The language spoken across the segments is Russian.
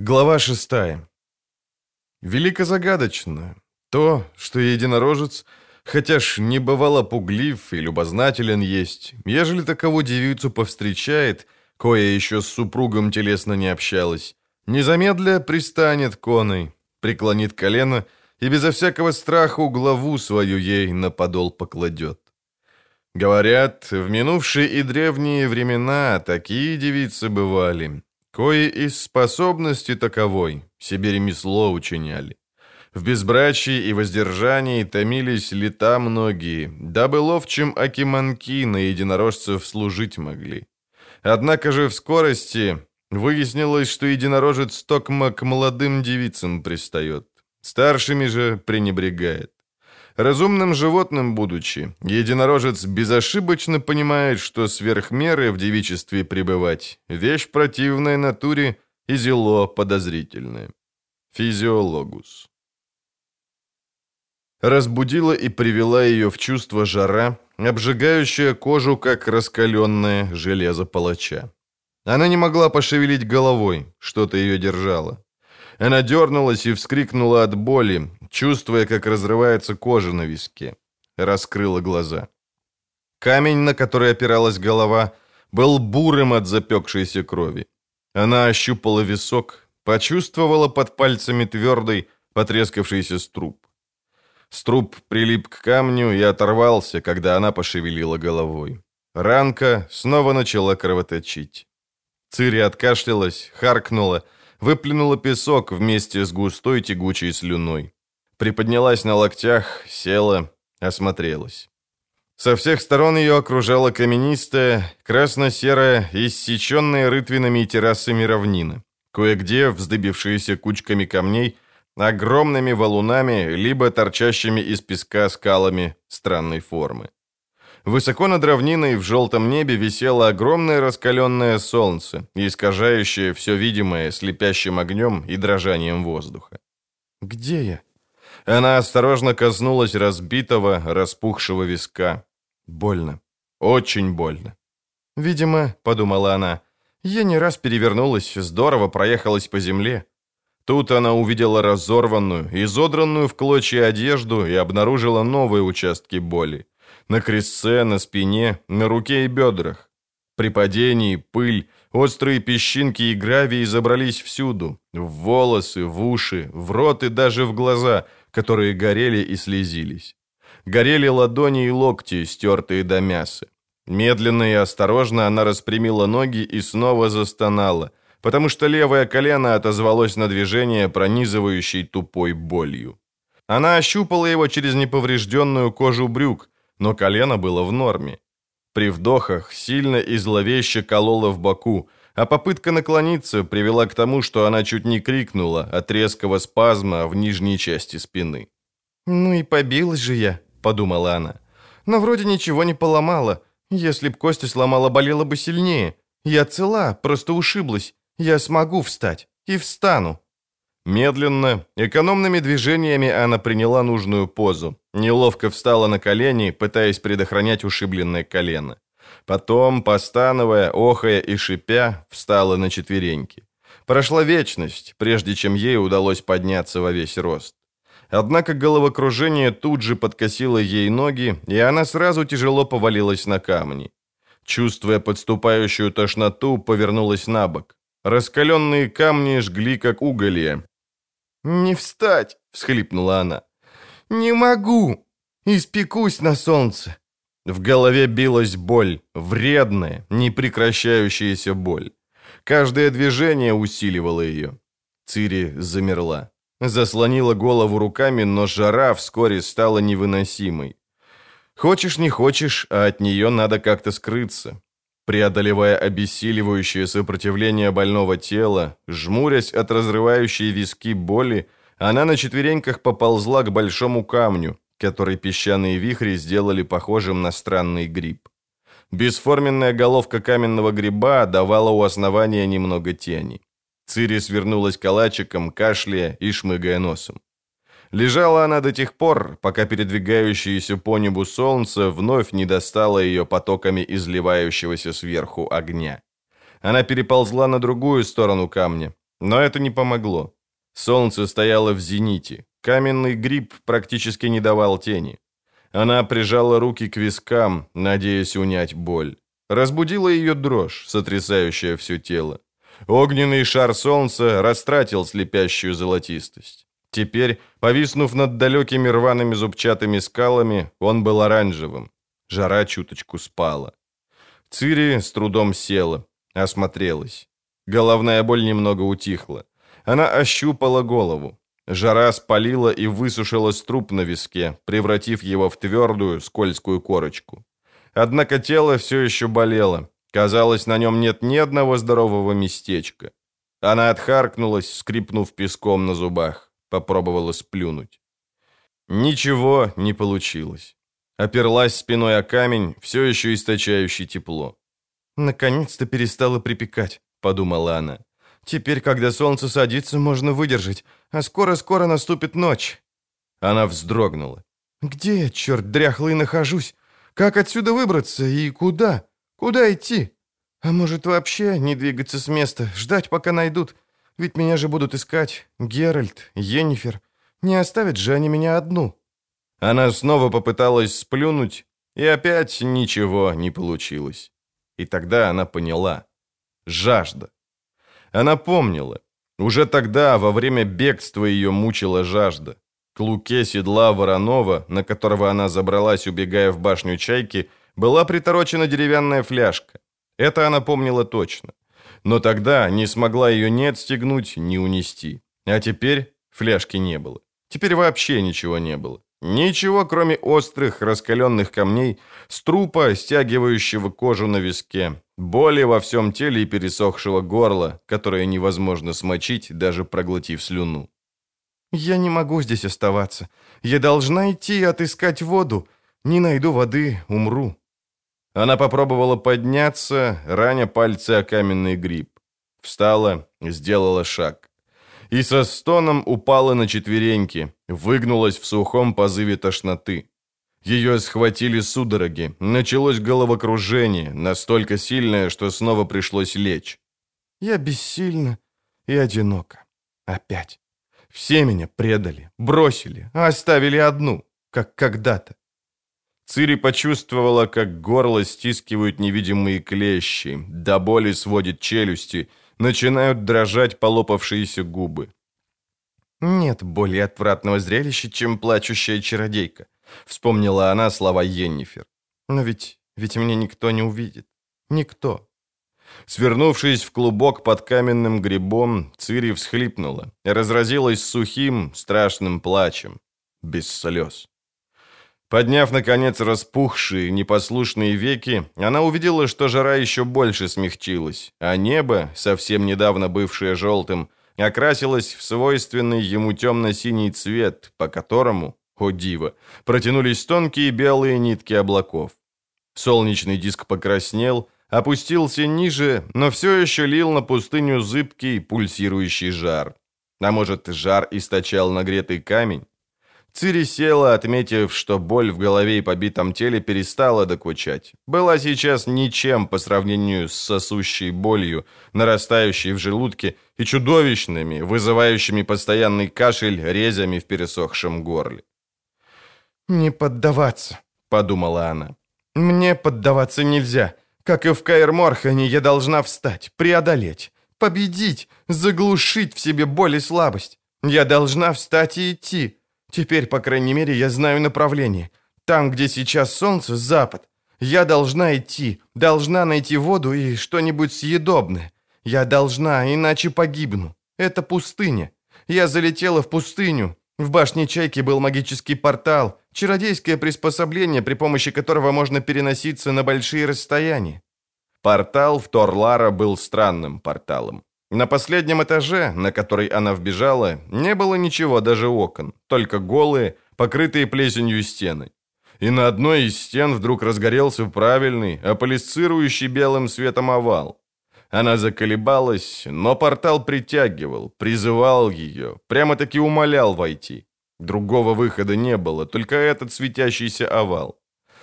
Глава шестая. Велико загадочно то, что единорожец, хотя ж не бывало пуглив и любознателен есть, ежели таково девицу повстречает, кое еще с супругом телесно не общалась, незамедля пристанет коной, преклонит колено и безо всякого страха главу свою ей на подол покладет. Говорят, в минувшие и древние времена такие девицы бывали, Кое из способности таковой себе ремесло учиняли. В безбрачии и воздержании томились лета многие, дабы ловчим акиманки на единорожцев служить могли. Однако же в скорости выяснилось, что единорожец токмо к молодым девицам пристает, старшими же пренебрегает. Разумным животным будучи, единорожец безошибочно понимает, что сверхмеры в девичестве пребывать – вещь противная натуре и зело подозрительное. Физиологус. Разбудила и привела ее в чувство жара, обжигающая кожу, как раскаленное железо палача. Она не могла пошевелить головой, что-то ее держало. Она дернулась и вскрикнула от боли, чувствуя, как разрывается кожа на виске. Раскрыла глаза. Камень, на который опиралась голова, был бурым от запекшейся крови. Она ощупала висок, почувствовала под пальцами твердый, потрескавшийся струп. Струп прилип к камню и оторвался, когда она пошевелила головой. Ранка снова начала кровоточить. Цири откашлялась, харкнула, выплюнула песок вместе с густой тягучей слюной. Приподнялась на локтях, села, осмотрелась. Со всех сторон ее окружала каменистая, красно-серая, иссеченная рытвинами и террасами равнина. Кое-где вздыбившиеся кучками камней, огромными валунами, либо торчащими из песка скалами странной формы. Высоко над равниной в желтом небе висело огромное раскаленное солнце, искажающее все видимое слепящим огнем и дрожанием воздуха. «Где я?» Она осторожно коснулась разбитого, распухшего виска. Больно. Очень больно. «Видимо, — подумала она, — я не раз перевернулась, здорово проехалась по земле. Тут она увидела разорванную, изодранную в клочья одежду и обнаружила новые участки боли. На крестце, на спине, на руке и бедрах. При падении пыль, острые песчинки и гравий забрались всюду. В волосы, в уши, в рот и даже в глаза — которые горели и слезились. Горели ладони и локти, стертые до мяса. Медленно и осторожно она распрямила ноги и снова застонала, потому что левое колено отозвалось на движение, пронизывающей тупой болью. Она ощупала его через неповрежденную кожу брюк, но колено было в норме. При вдохах сильно и зловеще кололо в боку, а попытка наклониться привела к тому, что она чуть не крикнула от резкого спазма в нижней части спины. «Ну и побилась же я», — подумала она. «Но вроде ничего не поломала. Если б кости сломала, болела бы сильнее. Я цела, просто ушиблась. Я смогу встать. И встану». Медленно, экономными движениями она приняла нужную позу. Неловко встала на колени, пытаясь предохранять ушибленное колено. Потом, постановая, охая и шипя, встала на четвереньки. Прошла вечность, прежде чем ей удалось подняться во весь рост. Однако головокружение тут же подкосило ей ноги, и она сразу тяжело повалилась на камни. Чувствуя подступающую тошноту, повернулась на бок. Раскаленные камни жгли, как уголья. «Не встать!» — всхлипнула она. «Не могу! Испекусь на солнце!» В голове билась боль, вредная, непрекращающаяся боль. Каждое движение усиливало ее. Цири замерла. Заслонила голову руками, но жара вскоре стала невыносимой. Хочешь не хочешь, а от нее надо как-то скрыться. Преодолевая обессиливающее сопротивление больного тела, жмурясь от разрывающей виски боли, она на четвереньках поползла к большому камню, который песчаные вихри сделали похожим на странный гриб. Бесформенная головка каменного гриба давала у основания немного тени. Цири свернулась калачиком, кашляя и шмыгая носом. Лежала она до тех пор, пока передвигающееся по небу солнце вновь не достало ее потоками изливающегося сверху огня. Она переползла на другую сторону камня, Но это не помогло. Солнце стояло в зените. Каменный гриб практически не давал тени. Она прижала руки к вискам, надеясь унять боль. Разбудила ее дрожь, сотрясающая все тело. Огненный шар солнца растратил слепящую золотистость. Теперь, повиснув над далекими рваными зубчатыми скалами, он был оранжевым. Жара чуточку спала. Цири с трудом села, осмотрелась. Головная боль немного утихла. Она ощупала голову. Жара спалила и высушила струп на виске, превратив его в твердую, скользкую корочку. Однако тело все еще болело. Казалось, на нем нет ни одного здорового местечка. Она отхаркнулась, скрипнув песком на зубах. Попробовала сплюнуть. Ничего не получилось. Оперлась спиной о камень, все еще источающий тепло. «Наконец-то перестало припекать», — подумала она. «Теперь, когда солнце садится, можно выдержать, а скоро-скоро наступит ночь». Она вздрогнула. «Где я, черт дряхлый, нахожусь? Как отсюда выбраться и куда? Куда идти? А может, вообще не двигаться с места, ждать, пока найдут? Ведь меня же будут искать Геральт, Йеннифер. Не оставят же они меня одну». Она снова попыталась сплюнуть, и опять ничего не получилось. И тогда она поняла. Жажда. Она помнила. Уже тогда, во время бегства, ее мучила жажда. К луке седла Воронова, на которого она забралась, убегая в башню Чайки, была приторочена деревянная фляжка. Это она помнила точно. Но тогда не смогла ее ни отстегнуть, ни унести. А теперь фляжки не было. Теперь вообще ничего не было. Ничего, кроме острых, раскаленных камней, струпа, стягивающего кожу на виске, боли во всем теле и пересохшего горла, которое невозможно смочить, даже проглотив слюну. «Я не могу здесь оставаться. Я должна идти и отыскать воду. Не найду воды, умру». Она попробовала подняться, раня пальцы о каменный гриб. Встала, сделала шаг и со стоном упала на четвереньки, выгнулась в сухом позыве тошноты. Ее схватили судороги, началось головокружение, настолько сильное, что снова пришлось лечь. Я бессильна и одинока. Опять. Все меня предали, бросили, оставили одну, как когда-то. Цири почувствовала, как горло стискивают невидимые клещи, до боли сводит челюсти, начинают дрожать полопавшиеся губы. «Нет более отвратного зрелища, чем плачущая чародейка», вспомнила она слова Йеннифер. «Но ведь, ведь меня никто не увидит. Никто». Свернувшись в клубок под каменным грибом, Цири всхлипнула, разразилась сухим, страшным плачем, без слез. Подняв, наконец, распухшие, непослушные веки, она увидела, что жара еще больше смягчилась, а небо, совсем недавно бывшее желтым, окрасилось в свойственный ему темно-синий цвет, по которому, о диво, протянулись тонкие белые нитки облаков. Солнечный диск покраснел, опустился ниже, но все еще лил на пустыню зыбкий, пульсирующий жар. А может, жар источал нагретый камень? Цири села, отметив, что боль в голове и побитом теле перестала докучать. Была сейчас ничем по сравнению с сосущей болью, нарастающей в желудке, и чудовищными, вызывающими постоянный кашель резями в пересохшем горле. «Не поддаваться», — подумала она. «Мне поддаваться нельзя. Как и в Каэр-Морхане, я должна встать, преодолеть, победить, заглушить в себе боль и слабость. Я должна встать и идти, Теперь, по крайней мере, я знаю направление. Там, где сейчас солнце, запад. Я должна идти, должна найти воду и что-нибудь съедобное. Я должна, иначе погибну. Это пустыня. Я залетела в пустыню. В башне Чайки был магический портал, чародейское приспособление, при помощи которого можно переноситься на большие расстояния. Портал в Торлара был странным порталом. На последнем этаже, на который она вбежала, не было ничего, даже окон, только голые, покрытые плесенью стены. И на одной из стен вдруг разгорелся правильный, аполисцирующий белым светом овал. Она заколебалась, но портал притягивал, призывал ее, прямо-таки умолял войти. Другого выхода не было, только этот светящийся овал.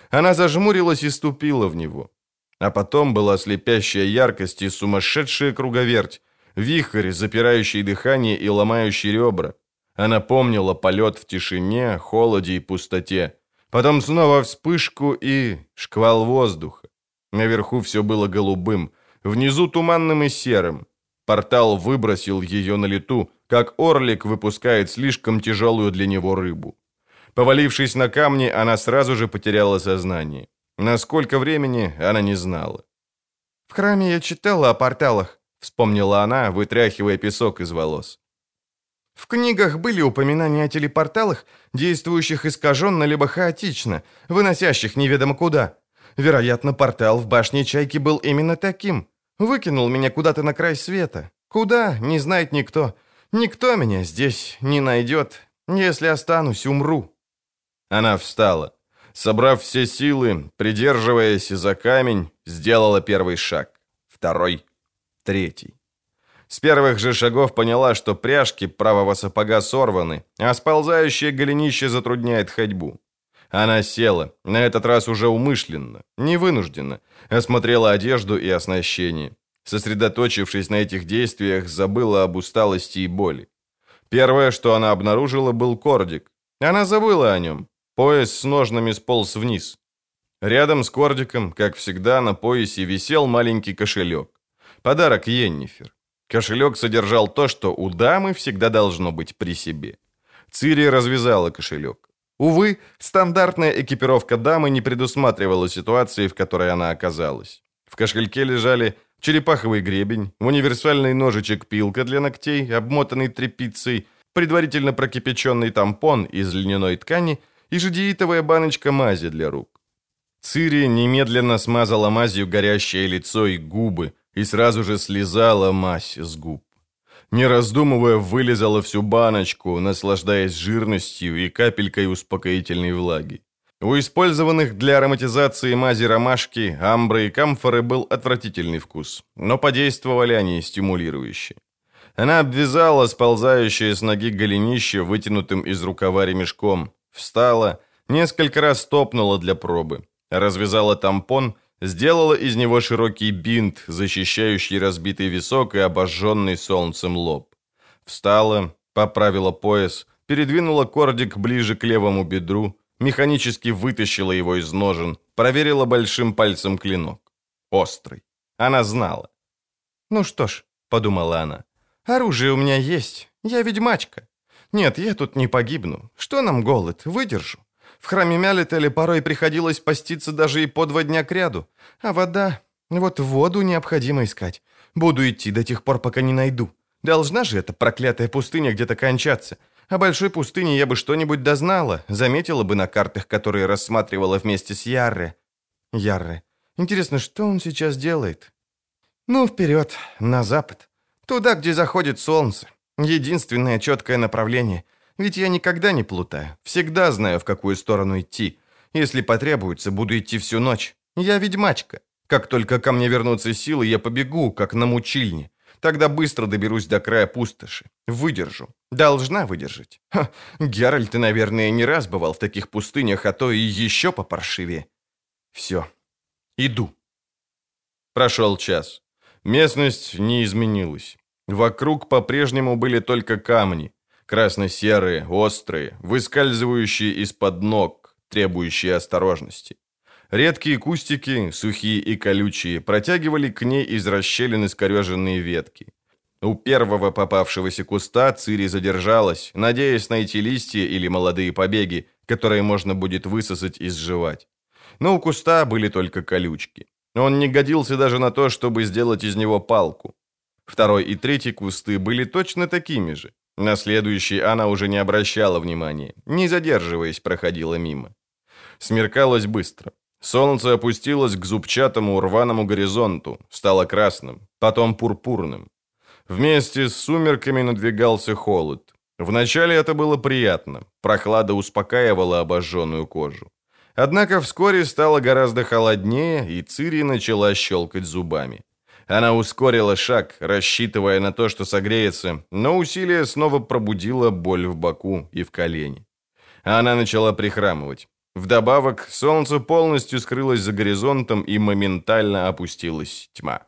Она зажмурилась и ступила в него. А потом была слепящая яркость и сумасшедшая круговерть, Вихрь, запирающий дыхание и ломающий ребра. Она помнила полет в тишине, холоде и пустоте. Потом снова вспышку и шквал воздуха. Наверху все было голубым, внизу туманным и серым. Портал выбросил ее на лету, как орлик выпускает слишком тяжелую для него рыбу. Повалившись на камни, она сразу же потеряла сознание. На сколько времени, она не знала. «В храме я читала о порталах», — вспомнила она, вытряхивая песок из волос. В книгах были упоминания о телепорталах, действующих искаженно либо хаотично, выносящих неведомо куда. Вероятно, портал в башне Чайки был именно таким. Выкинул меня куда-то на край света. Куда, не знает никто. Никто меня здесь не найдет. Если останусь, умру». Она встала. Собрав все силы, придерживаясь за камень, сделала первый шаг. Второй. Третий. С первых же шагов поняла, что пряжки правого сапога сорваны, а сползающее голенище затрудняет ходьбу. Она села, на этот раз уже умышленно, не вынужденно, осмотрела одежду и оснащение. Сосредоточившись на этих действиях, забыла об усталости и боли. Первое, что она обнаружила, был кордик. Она забыла о нем. Пояс с ножнами сполз вниз. Рядом с кордиком, как всегда, на поясе висел маленький кошелек. Подарок Йеннифер. Кошелек содержал то, что у дамы всегда должно быть при себе. Цири развязала кошелек. Увы, стандартная экипировка дамы не предусматривала ситуации, в которой она оказалась. В кошельке лежали черепаховый гребень, универсальный ножичек-пилка для ногтей, обмотанный тряпицей, предварительно прокипяченный тампон из льняной ткани и жидеитовая баночка мази для рук. Цири немедленно смазала мазью горящее лицо и губы и сразу же слезала мазь с губ. Не раздумывая, вылезала всю баночку, наслаждаясь жирностью и капелькой успокоительной влаги. У использованных для ароматизации мази ромашки, амбры и камфоры был отвратительный вкус, но подействовали они стимулирующе. Она обвязала сползающее с ноги голенище вытянутым из рукава ремешком, встала, несколько раз топнула для пробы, развязала тампон, сделала из него широкий бинт, защищающий разбитый висок и обожженный солнцем лоб. Встала, поправила пояс, передвинула кордик ближе к левому бедру, механически вытащила его из ножен, проверила большим пальцем клинок. Острый. Она знала. «Ну что ж», — подумала она, — «оружие у меня есть. Я ведьмачка. Нет, я тут не погибну. Что нам голод? Выдержу. В храме Мялетели порой приходилось поститься даже и по два дня кряду. А вода... Вот воду необходимо искать. Буду идти до тех пор, пока не найду. Должна же эта проклятая пустыня где-то кончаться. О большой пустыне я бы что-нибудь дознала, заметила бы на картах, которые рассматривала вместе с Ярре. Ярре. Интересно, что он сейчас делает? Ну, вперед, на запад. Туда, где заходит солнце. Единственное четкое направление. Ведь я никогда не плутаю. Всегда знаю, в какую сторону идти. Если потребуется, буду идти всю ночь. Я ведьмачка. Как только ко мне вернутся силы, я побегу, как на мучильне. Тогда быстро доберусь до края пустоши. Выдержу. Должна выдержать. Ха, Геральт, ты, наверное, не раз бывал в таких пустынях, а то и еще попаршивее. Все. Иду. Прошел час. Местность не изменилась. Вокруг по-прежнему были только камни. Красно-серые, острые, выскальзывающие из-под ног, требующие осторожности. Редкие кустики, сухие и колючие, протягивали к ней из расщелин искореженные ветки. У первого попавшегося куста Цири задержалась, надеясь найти листья или молодые побеги, которые можно будет высосать и сживать. Но у куста были только колючки. Он не годился даже на то, чтобы сделать из него палку. Второй и третий кусты были точно такими же. На следующий она уже не обращала внимания, не задерживаясь, проходила мимо. Смеркалось быстро. Солнце опустилось к зубчатому рваному горизонту, стало красным, потом пурпурным. Вместе с сумерками надвигался холод. Вначале это было приятно, прохлада успокаивала обожженную кожу. Однако вскоре стало гораздо холоднее, и Цири начала щелкать зубами. Она ускорила шаг, рассчитывая на то, что согреется, но усилие снова пробудило боль в боку и в колене. Она начала прихрамывать. Вдобавок, солнце полностью скрылось за горизонтом и моментально опустилась тьма.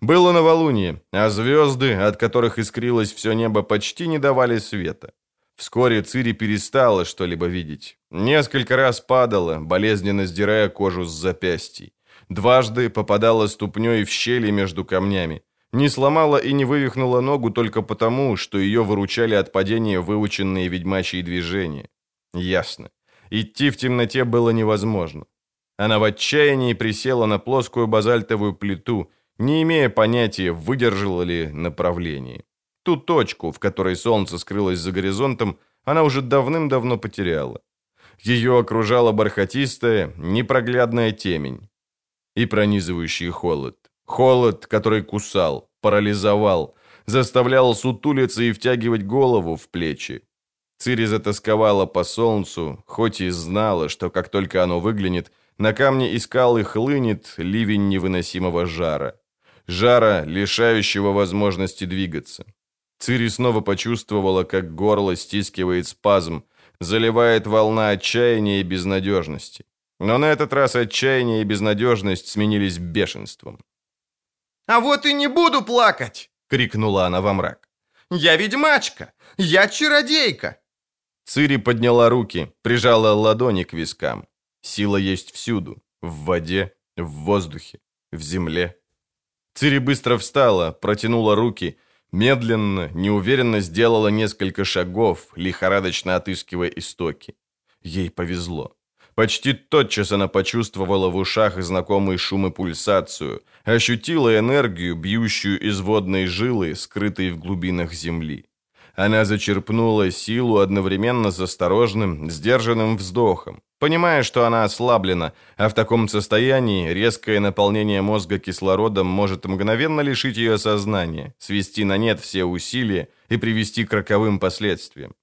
Было новолуние, а звезды, от которых искрилось все небо, почти не давали света. Вскоре Цири перестала что-либо видеть. Несколько раз падала, болезненно сдирая кожу с запястий. Дважды попадала ступней в щели между камнями. Не сломала и не вывихнула ногу только потому, что ее выручали от падения выученные ведьмачьи движения. Ясно. Идти в темноте было невозможно. Она в отчаянии присела на плоскую базальтовую плиту, не имея понятия, выдержала ли направление. Ту точку, в которой солнце скрылось за горизонтом, она уже давным-давно потеряла. Ее окружала бархатистая, непроглядная темень и пронизывающий холод. Холод, который кусал, парализовал, заставлял сутулиться и втягивать голову в плечи. Цири затасковала по солнцу, хоть и знала, что как только оно выглянет, на камне и скалы хлынет ливень невыносимого жара. Жара, лишающего возможности двигаться. Цири снова почувствовала, как горло стискивает спазм, заливает волна отчаяния и безнадежности. Но на этот раз отчаяние и безнадежность сменились бешенством. «А вот и не буду плакать!» — крикнула она во мрак. «Я ведьмачка! Я чародейка!» Цири подняла руки, прижала ладони к вискам. Сила есть всюду. В воде, в воздухе, в земле. Цири быстро встала, протянула руки, медленно, неуверенно сделала несколько шагов, лихорадочно отыскивая истоки. Ей повезло. Почти тотчас она почувствовала в ушах знакомый шум и пульсацию, ощутила энергию, бьющую из водной жилы, скрытой в глубинах земли. Она зачерпнула силу одновременно с осторожным, сдержанным вздохом, понимая, что она ослаблена, а в таком состоянии резкое наполнение мозга кислородом может мгновенно лишить ее сознания, свести на нет все усилия и привести к роковым последствиям.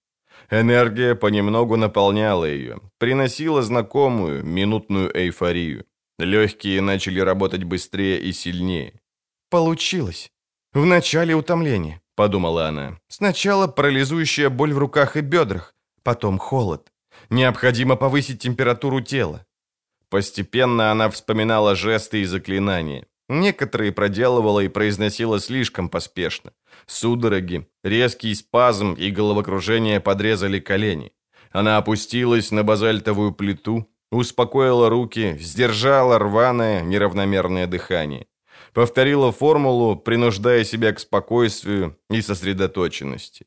Энергия понемногу наполняла ее, приносила знакомую, минутную эйфорию. Легкие начали работать быстрее и сильнее. «Получилось. В начале утомление», — подумала она. «Сначала парализующая боль в руках и бедрах, потом холод. Необходимо повысить температуру тела». Постепенно она вспоминала жесты и заклинания. Некоторые проделывала и произносила слишком поспешно. Судороги, резкий спазм и головокружение подрезали колени. Она опустилась на базальтовую плиту, успокоила руки, сдержала рваное, неравномерное дыхание. Повторила формулу, принуждая себя к спокойствию и сосредоточенности.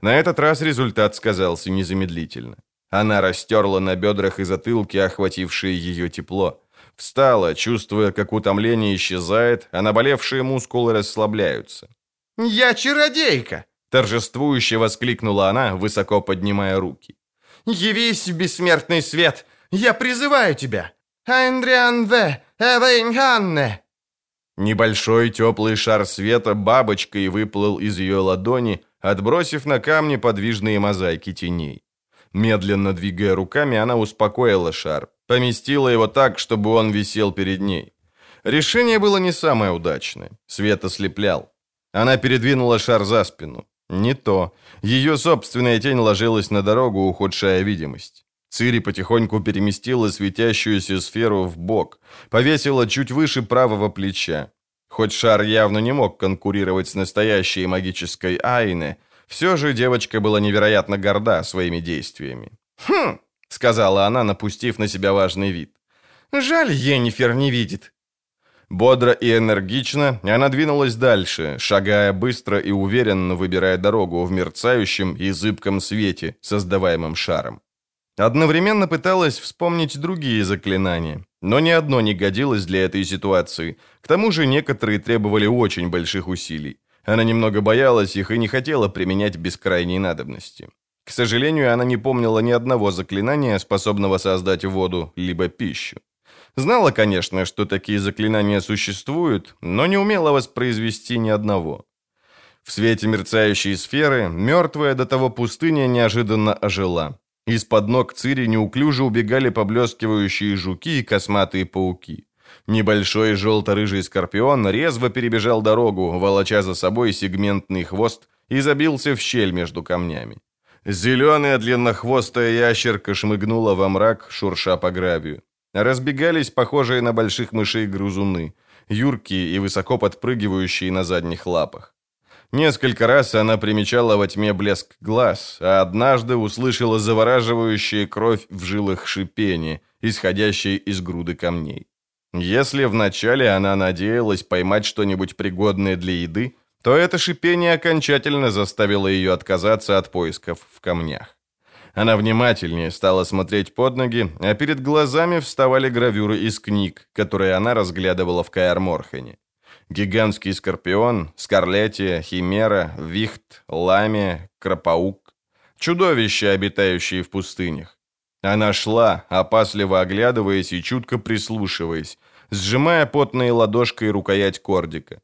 На этот раз результат сказался незамедлительно. Она растерла на бедрах и затылке охватившее ее тепло. Встала, чувствуя, как утомление исчезает, а наболевшие мускулы расслабляются. «Я чародейка!» – торжествующе воскликнула она, высоко поднимая руки. «Явись, бессмертный свет! Я призываю тебя! Айндриан В. Эвейнханне!» Небольшой теплый шар света бабочкой выплыл из ее ладони, отбросив на камни подвижные мозаики теней. Медленно двигая руками, она успокоила шар, поместила его так, чтобы он висел перед ней. Решение было не самое удачное. Свет ослеплял. Она передвинула шар за спину. Не то. Ее собственная тень ложилась на дорогу, ухудшая видимость. Цири потихоньку переместила светящуюся сферу в бок, повесила чуть выше правого плеча. Хоть шар явно не мог конкурировать с настоящей магической Айне, все же девочка была невероятно горда своими действиями. «Хм!» — сказала она, напустив на себя важный вид. «Жаль, Енифер не видит. Бодро и энергично она двинулась дальше, шагая быстро и уверенно выбирая дорогу в мерцающем и зыбком свете, создаваемом шаром. Одновременно пыталась вспомнить другие заклинания, но ни одно не годилось для этой ситуации. К тому же некоторые требовали очень больших усилий. Она немного боялась их и не хотела применять без крайней надобности. К сожалению, она не помнила ни одного заклинания, способного создать воду либо пищу. Знала, конечно, что такие заклинания существуют, но не умела воспроизвести ни одного. В свете мерцающей сферы мертвая до того пустыня неожиданно ожила. Из-под ног Цири неуклюже убегали поблескивающие жуки и косматые пауки. Небольшой желто-рыжий скорпион резво перебежал дорогу, волоча за собой сегментный хвост и забился в щель между камнями. Зеленая длиннохвостая ящерка шмыгнула во мрак, шурша по гравию. Разбегались похожие на больших мышей грузуны. юркие и высоко подпрыгивающие на задних лапах. Несколько раз она примечала во тьме блеск глаз, а однажды услышала завораживающее кровь в жилах шипение, исходящее из груды камней. Если вначале она надеялась поймать что-нибудь пригодное для еды, то это шипение окончательно заставило ее отказаться от поисков в камнях. Она внимательнее стала смотреть под ноги, а перед глазами вставали гравюры из книг, которые она разглядывала в Каэр-Морхене. Гигантский скорпион, скарлетия, химера, вихт, ламия, кропаук. Чудовища, обитающие в пустынях. Она шла, опасливо оглядываясь и чутко прислушиваясь, сжимая потной ладошкой рукоять кордика.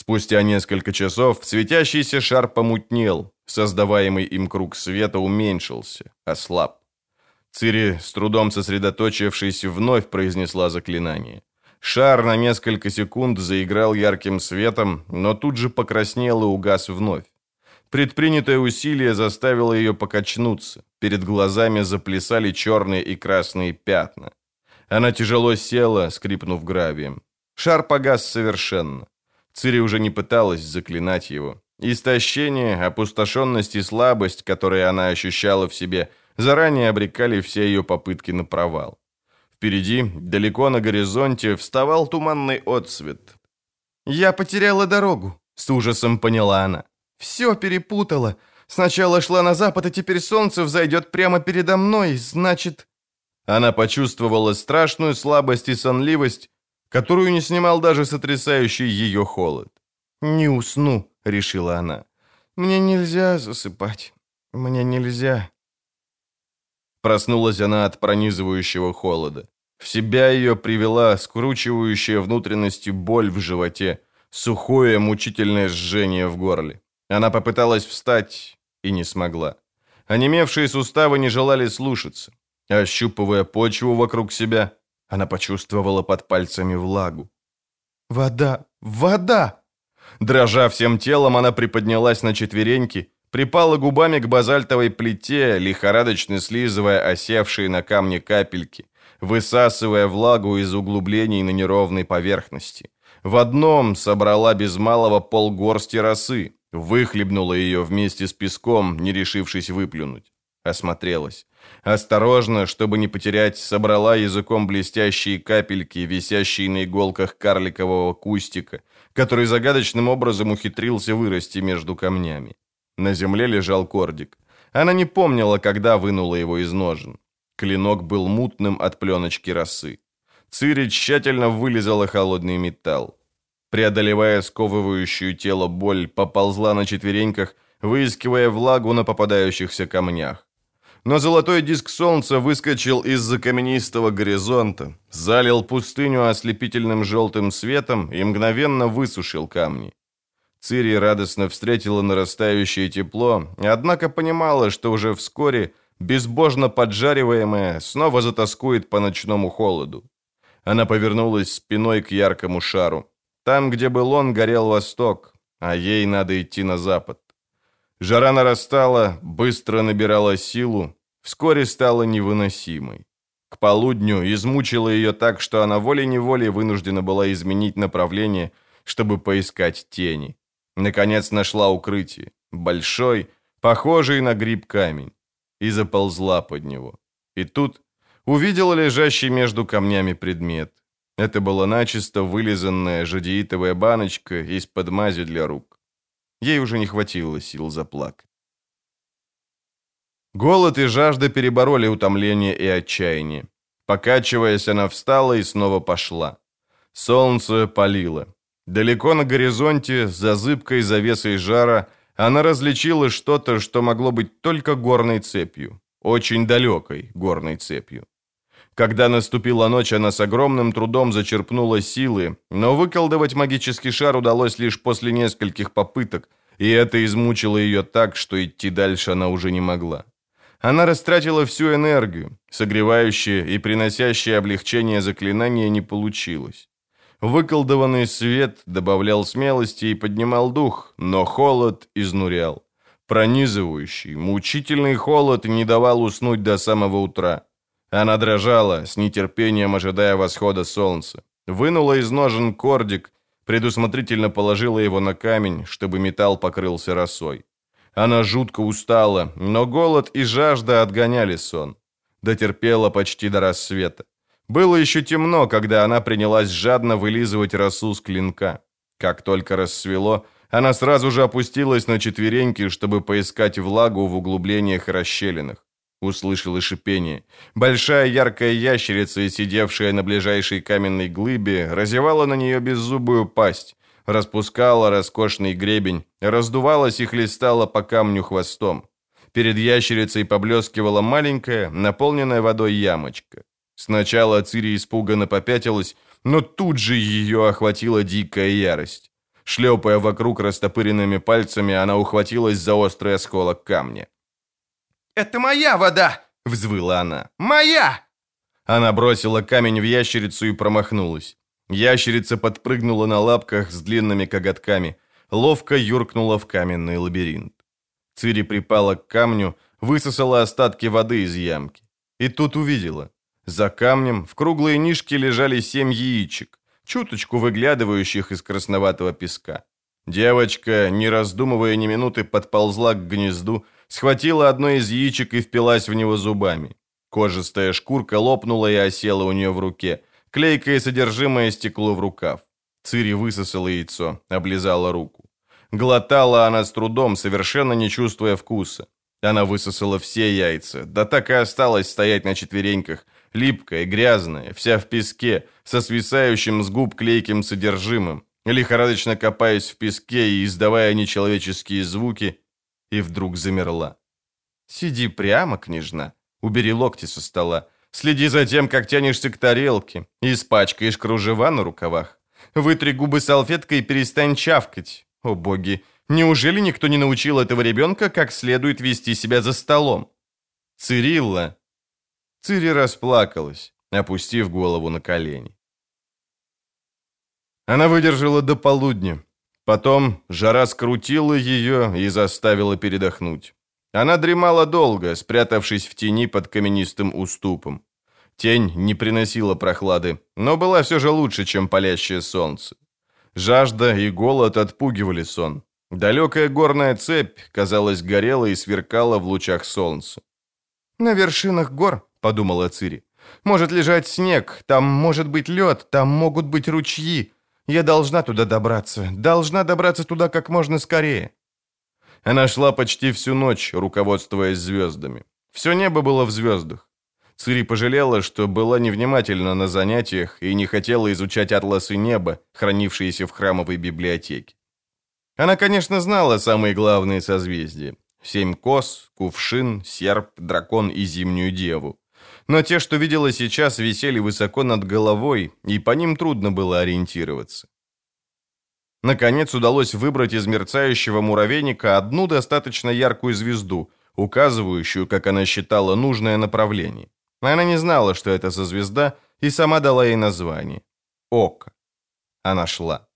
Спустя несколько часов светящийся шар помутнел, создаваемый им круг света уменьшился, ослаб. Цири, с трудом сосредоточившись, вновь произнесла заклинание. Шар на несколько секунд заиграл ярким светом, но тут же покраснел и угас вновь. Предпринятое усилие заставило ее покачнуться. Перед глазами заплясали черные и красные пятна. Она тяжело села, скрипнув гравием. Шар погас совершенно. Цири уже не пыталась заклинать его. Истощение, опустошенность и слабость, которые она ощущала в себе, заранее обрекали все ее попытки на провал. Впереди, далеко на горизонте, вставал туманный отсвет. «Я потеряла дорогу», — с ужасом поняла она. «Все перепутала. Сначала шла на запад, а теперь солнце взойдет прямо передо мной, значит...» Она почувствовала страшную слабость и сонливость, которую не снимал даже сотрясающий ее холод. «Не усну», — решила она. «Мне нельзя засыпать. Мне нельзя». Проснулась она от пронизывающего холода. В себя ее привела скручивающая внутренности боль в животе, сухое мучительное жжение в горле. Она попыталась встать и не смогла. Онемевшие суставы не желали слушаться. Ощупывая почву вокруг себя, она почувствовала под пальцами влагу. «Вода! Вода!» Дрожа всем телом, она приподнялась на четвереньки, припала губами к базальтовой плите, лихорадочно слизывая осевшие на камне капельки, высасывая влагу из углублений на неровной поверхности. В одном собрала без малого полгорсти росы, выхлебнула ее вместе с песком, не решившись выплюнуть. Осмотрелась. Осторожно, чтобы не потерять, собрала языком блестящие капельки, висящие на иголках карликового кустика, который загадочным образом ухитрился вырасти между камнями. На земле лежал кордик. Она не помнила, когда вынула его из ножен. Клинок был мутным от пленочки росы. Цири тщательно вылезала холодный металл. Преодолевая сковывающую тело боль, поползла на четвереньках, выискивая влагу на попадающихся камнях. Но золотой диск солнца выскочил из-за каменистого горизонта, залил пустыню ослепительным желтым светом и мгновенно высушил камни. Цири радостно встретила нарастающее тепло, однако понимала, что уже вскоре, безбожно поджариваемая, снова затаскует по ночному холоду. Она повернулась спиной к яркому шару. Там, где был он, горел восток, а ей надо идти на запад. Жара нарастала, быстро набирала силу, вскоре стала невыносимой. К полудню измучила ее так, что она волей-неволей вынуждена была изменить направление, чтобы поискать тени. Наконец нашла укрытие. Большой, похожий на гриб камень. И заползла под него. И тут увидела лежащий между камнями предмет. Это была начисто вылизанная жадеитовая баночка из-под мази для рук. Ей уже не хватило сил заплакать. Голод и жажда перебороли утомление и отчаяние. Покачиваясь, она встала и снова пошла. Солнце палило. Далеко на горизонте, за зыбкой завесой жара, она различила что-то, что могло быть только горной цепью. Очень далекой горной цепью. Когда наступила ночь, она с огромным трудом зачерпнула силы, но выколдовать магический шар удалось лишь после нескольких попыток, и это измучило ее так, что идти дальше она уже не могла. Она растратила всю энергию, согревающее и приносящее облегчение заклинание не получилось. Выколдованный свет добавлял смелости и поднимал дух, но холод изнурял. Пронизывающий, мучительный холод не давал уснуть до самого утра. Она дрожала, с нетерпением ожидая восхода солнца. Вынула из ножен кордик, предусмотрительно положила его на камень, чтобы металл покрылся росой. Она жутко устала, но голод и жажда отгоняли сон. Дотерпела почти до рассвета. Было еще темно, когда она принялась жадно вылизывать росу с клинка. Как только рассвело, она сразу же опустилась на четвереньки, чтобы поискать влагу в углублениях и расщелинах. Услышала шипение. Большая яркая ящерица, сидевшая на ближайшей каменной глыбе, разевала на нее беззубую пасть, распускала роскошный гребень, раздувалась и хлестала по камню хвостом. Перед ящерицей поблескивала маленькая, наполненная водой ямочка. Сначала Цири испуганно попятилась, но тут же ее охватила дикая ярость. Шлепая вокруг растопыренными пальцами, она ухватилась за острый осколок камня. «Это моя вода!» — взвыла она. «Моя!» Она бросила камень в ящерицу и промахнулась. Ящерица подпрыгнула на лапках с длинными коготками, ловко юркнула в каменный лабиринт. Цири припала к камню, высосала остатки воды из ямки. И тут увидела. За камнем в круглой нишке лежали семь яичек, чуточку выглядывающих из красноватого песка. Девочка, не раздумывая ни минуты, подползла к гнезду, схватила одно из яичек и впилась в него зубами. Кожистая шкурка лопнула и осела у нее в руке. Клейкое содержимое стекло в рукав. Цири высосала яйцо, облизала руку. Глотала она с трудом, совершенно не чувствуя вкуса. Она высосала все яйца, да так и осталась стоять на четвереньках, липкая, грязная, вся в песке, со свисающим с губ клейким содержимым, лихорадочно копаясь в песке и издавая нечеловеческие звуки, и вдруг замерла. «Сиди прямо, княжна, убери локти со стола, следи за тем, как тянешься к тарелке, испачкаешь кружева на рукавах, вытри губы салфеткой и перестань чавкать. О боги, неужели никто не научил этого ребенка, как следует вести себя за столом?» «Цирилла!» Цири расплакалась, опустив голову на колени. Она выдержала до полудня. Потом жара скрутила ее и заставила передохнуть. Она дремала долго, спрятавшись в тени под каменистым уступом. Тень не приносила прохлады, но была все же лучше, чем палящее солнце. Жажда и голод отпугивали сон. Далекая горная цепь, казалось, горела и сверкала в лучах солнца. «На вершинах гор», — подумала Цири, — «может лежать снег, там может быть лед, там могут быть ручьи. Я должна туда добраться, должна добраться туда как можно скорее». Она шла почти всю ночь, руководствуясь звездами. Все небо было в звездах. Цири пожалела, что была невнимательна на занятиях и не хотела изучать атласы неба, хранившиеся в храмовой библиотеке. Она, конечно, знала самые главные созвездия. Семь кос, кувшин, серп, дракон и зимнюю деву. Но те, что видела сейчас, висели высоко над головой, и по ним трудно было ориентироваться. Наконец удалось выбрать из мерцающего муравейника одну достаточно яркую звезду, указывающую, как она считала, нужное направление. Она не знала, что это за звезда, и сама дала ей название. Око. Она шла.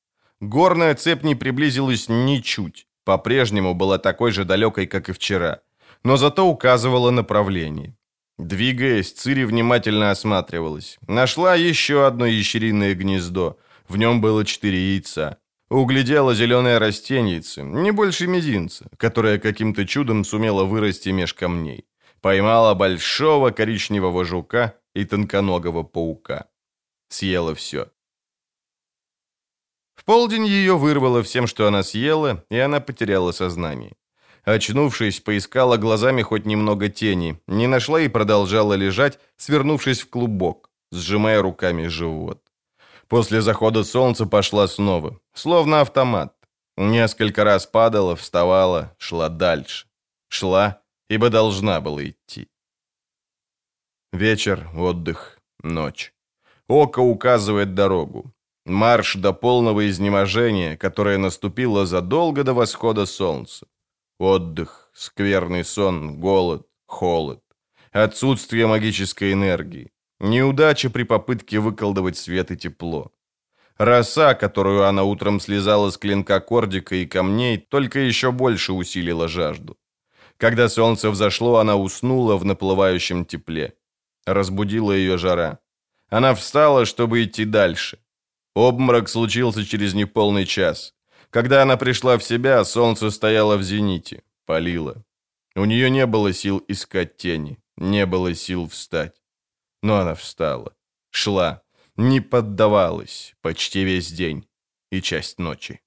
Горная цепь не приблизилась ничуть, по-прежнему была такой же далекой, как и вчера, но зато указывала направление. Двигаясь, Цири внимательно осматривалась. Нашла еще одно ящериное гнездо. В нем было четыре яйца. Углядела зеленое растеньице, не больше мизинца, которое каким-то чудом сумело вырасти меж камней. Поймала большого коричневого жука и тонконогого паука. Съела все. В полдень ее вырвало всем, что она съела, и она потеряла сознание. Очнувшись, поискала глазами хоть немного тени, не нашла и продолжала лежать, свернувшись в клубок, сжимая руками живот. После захода солнца пошла снова, словно автомат. Несколько раз падала, вставала, шла дальше. Шла, ибо должна была идти. Вечер, отдых, ночь. Око указывает дорогу. Марш до полного изнеможения, которое наступило задолго до восхода солнца. Отдых, скверный сон, голод, холод. Отсутствие магической энергии. Неудача при попытке выколдовать свет и тепло. Роса, которую она утром слезала с клинка кордика и камней, только еще больше усилила жажду. Когда солнце взошло, она уснула в наплывающем тепле. Разбудила ее жара. Она встала, чтобы идти дальше. Обморок случился через неполный час. Когда она пришла в себя, солнце стояло в зените, палило. У нее не было сил искать тени, не было сил встать. Но она встала, шла, не поддавалась почти весь день и часть ночи.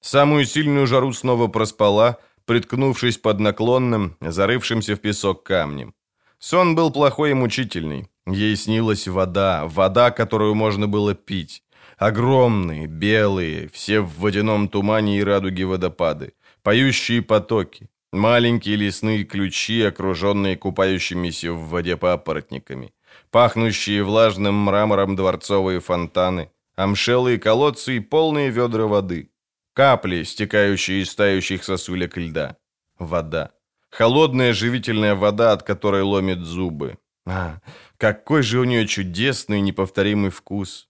Самую сильную жару снова проспала, приткнувшись под наклонным, зарывшимся в песок камнем. Сон был плохой и мучительный. Ей снилась вода, вода, которую можно было пить. Огромные, белые, все в водяном тумане и радуге водопады. Поющие потоки. Маленькие лесные ключи, окруженные купающимися в воде папоротниками. Пахнущие влажным мрамором дворцовые фонтаны. Амшелые колодцы и полные ведра воды. Капли, стекающие из тающих сосулек льда. Вода. Холодная живительная вода, от которой ломит зубы. А, какой же у нее чудесный неповторимый вкус.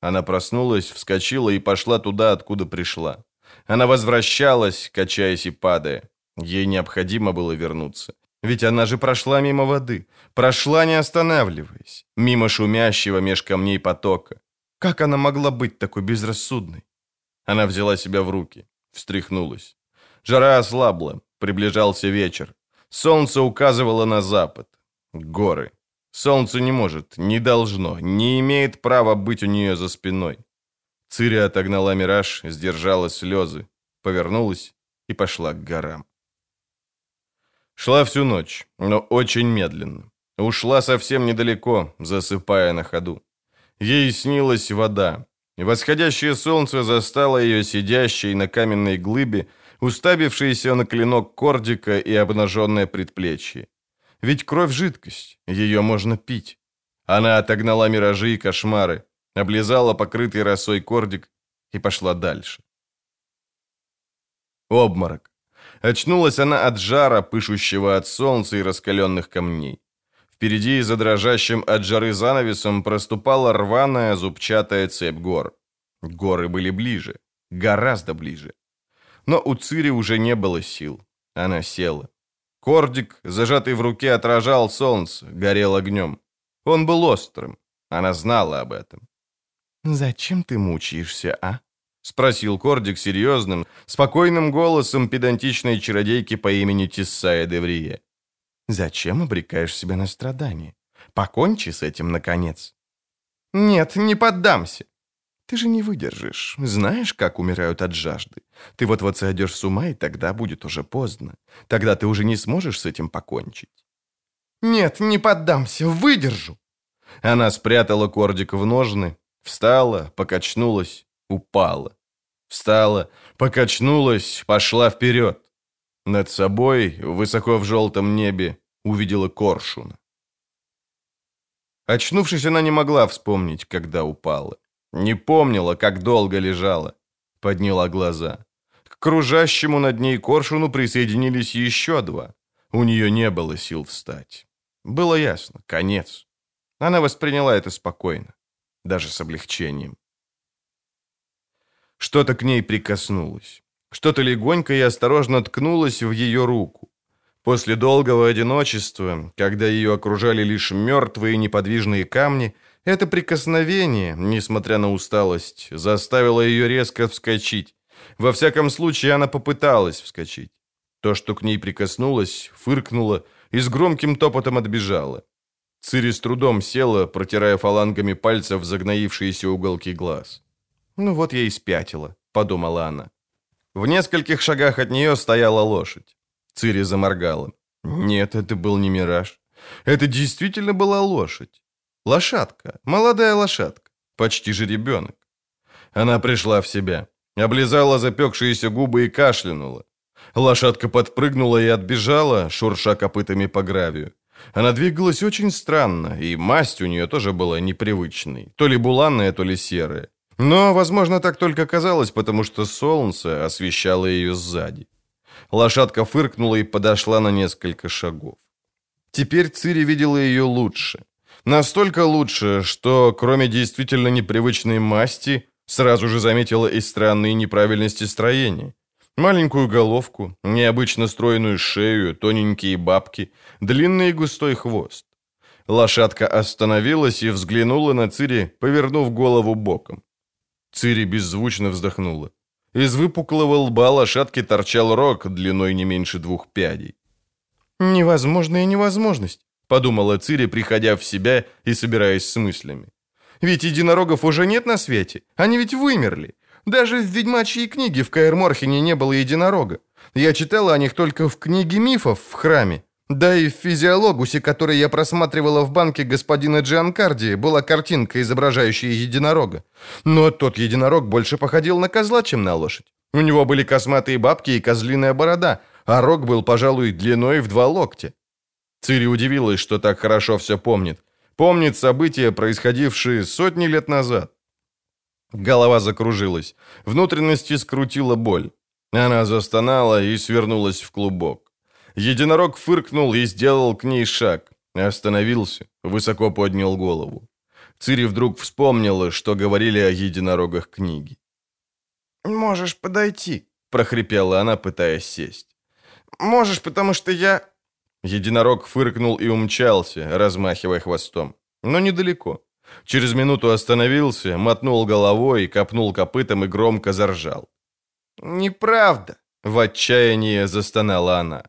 Она проснулась, вскочила и пошла туда, откуда пришла. Она возвращалась, качаясь и падая. Ей необходимо было вернуться. Ведь она же прошла мимо воды. Прошла, не останавливаясь. Мимо шумящего меж камней потока. Как она могла быть такой безрассудной? Она взяла себя в руки. Встряхнулась. Жара ослабла. Приближался вечер. Солнце указывало на запад. Горы. Солнце не может, не должно, не имеет права быть у нее за спиной. Цири отогнала мираж, сдержала слезы, повернулась и пошла к горам. Шла всю ночь, но очень медленно. Ушла совсем недалеко, засыпая на ходу. Ей снилась вода. Восходящее солнце застало ее сидящей на каменной глыбе, уставившейся на клинок кордика и обнаженное предплечье. Ведь кровь — жидкость, ее можно пить. Она отогнала миражи и кошмары, облизала покрытый росой кордик и пошла дальше. Обморок. Очнулась она от жара, пышущего от солнца и раскаленных камней. Впереди, за дрожащим от жары занавесом, проступала рваная зубчатая цепь гор. Горы были ближе, гораздо ближе. Но у Цири уже не было сил. Она села. Кордик, зажатый в руке, отражал солнце, горел огнем. Он был острым. Она знала об этом. «Зачем ты мучаешься, а?» — спросил Кордик серьезным, спокойным голосом педантичной чародейки по имени Тиссая Деврие. «Зачем обрекаешь себя на страдания? Покончи с этим, наконец». «Нет, не поддамся», ты же не выдержишь. Знаешь, как умирают от жажды? Ты вот-вот сойдешь с ума, и тогда будет уже поздно. Тогда ты уже не сможешь с этим покончить. Нет, не поддамся, выдержу. Она спрятала кордик в ножны, встала, покачнулась, упала. Встала, покачнулась, пошла вперед. Над собой, высоко в желтом небе, увидела коршуна. Очнувшись, она не могла вспомнить, когда упала. Не помнила, как долго лежала. Подняла глаза. К кружащему над ней коршуну присоединились еще два. У нее не было сил встать. Было ясно, конец. Она восприняла это спокойно, даже с облегчением. Что-то к ней прикоснулось. Что-то легонько и осторожно ткнулось в ее руку. После долгого одиночества, когда ее окружали лишь мертвые неподвижные камни, это прикосновение, несмотря на усталость, заставило ее резко вскочить. Во всяком случае, она попыталась вскочить. То, что к ней прикоснулось, фыркнуло и с громким топотом отбежало. Цири с трудом села, протирая фалангами пальцев загноившиеся уголки глаз. «Ну вот я и спятила», — подумала она. В нескольких шагах от нее стояла лошадь. Цири заморгала. Нет, это был не мираж. Это действительно была лошадь. Лошадка, молодая лошадка, почти же ребенок. Она пришла в себя, облизала запекшиеся губы и кашлянула. Лошадка подпрыгнула и отбежала, шурша копытами по гравию. Она двигалась очень странно, и масть у нее тоже была непривычной, то ли буланная, то ли серая. Но, возможно, так только казалось, потому что солнце освещало ее сзади. Лошадка фыркнула и подошла на несколько шагов. Теперь Цири видела ее лучше. Настолько лучше, что, кроме действительно непривычной масти, сразу же заметила и странные неправильности строения. Маленькую головку, необычно стройную шею, тоненькие бабки, длинный густой хвост. Лошадка остановилась и взглянула на Цири, повернув голову боком. Цири беззвучно вздохнула. Из выпуклого лба лошадки торчал рог длиной не меньше двух пядей. «Невозможная невозможность», — подумала Цири, приходя в себя и собираясь с мыслями. «Ведь единорогов уже нет на свете, они ведь вымерли. Даже в ведьмачьей книге в Каэр-Морхене не было единорога. Я читала о них только в книге мифов в храме. Да и в физиологусе, который я просматривала в банке господина Джианкарди, была картинка, изображающая единорога. Но тот единорог больше походил на козла, чем на лошадь. У него были косматые бабки и козлиная борода, а рог был, пожалуй, длиной в два локтя. Цири удивилась, что так хорошо все помнит. Помнит события, происходившие сотни лет назад. Голова закружилась. Внутренности скрутила боль. Она застонала и свернулась в клубок. Единорог фыркнул и сделал к ней шаг. Остановился, высоко поднял голову. Цири вдруг вспомнила, что говорили о единорогах книги. «Можешь подойти», — прохрипела она, пытаясь сесть. «Можешь, потому что я...» Единорог фыркнул и умчался, размахивая хвостом. Но недалеко. Через минуту остановился, мотнул головой, копнул копытом и громко заржал. «Неправда!» — в отчаянии застонала она.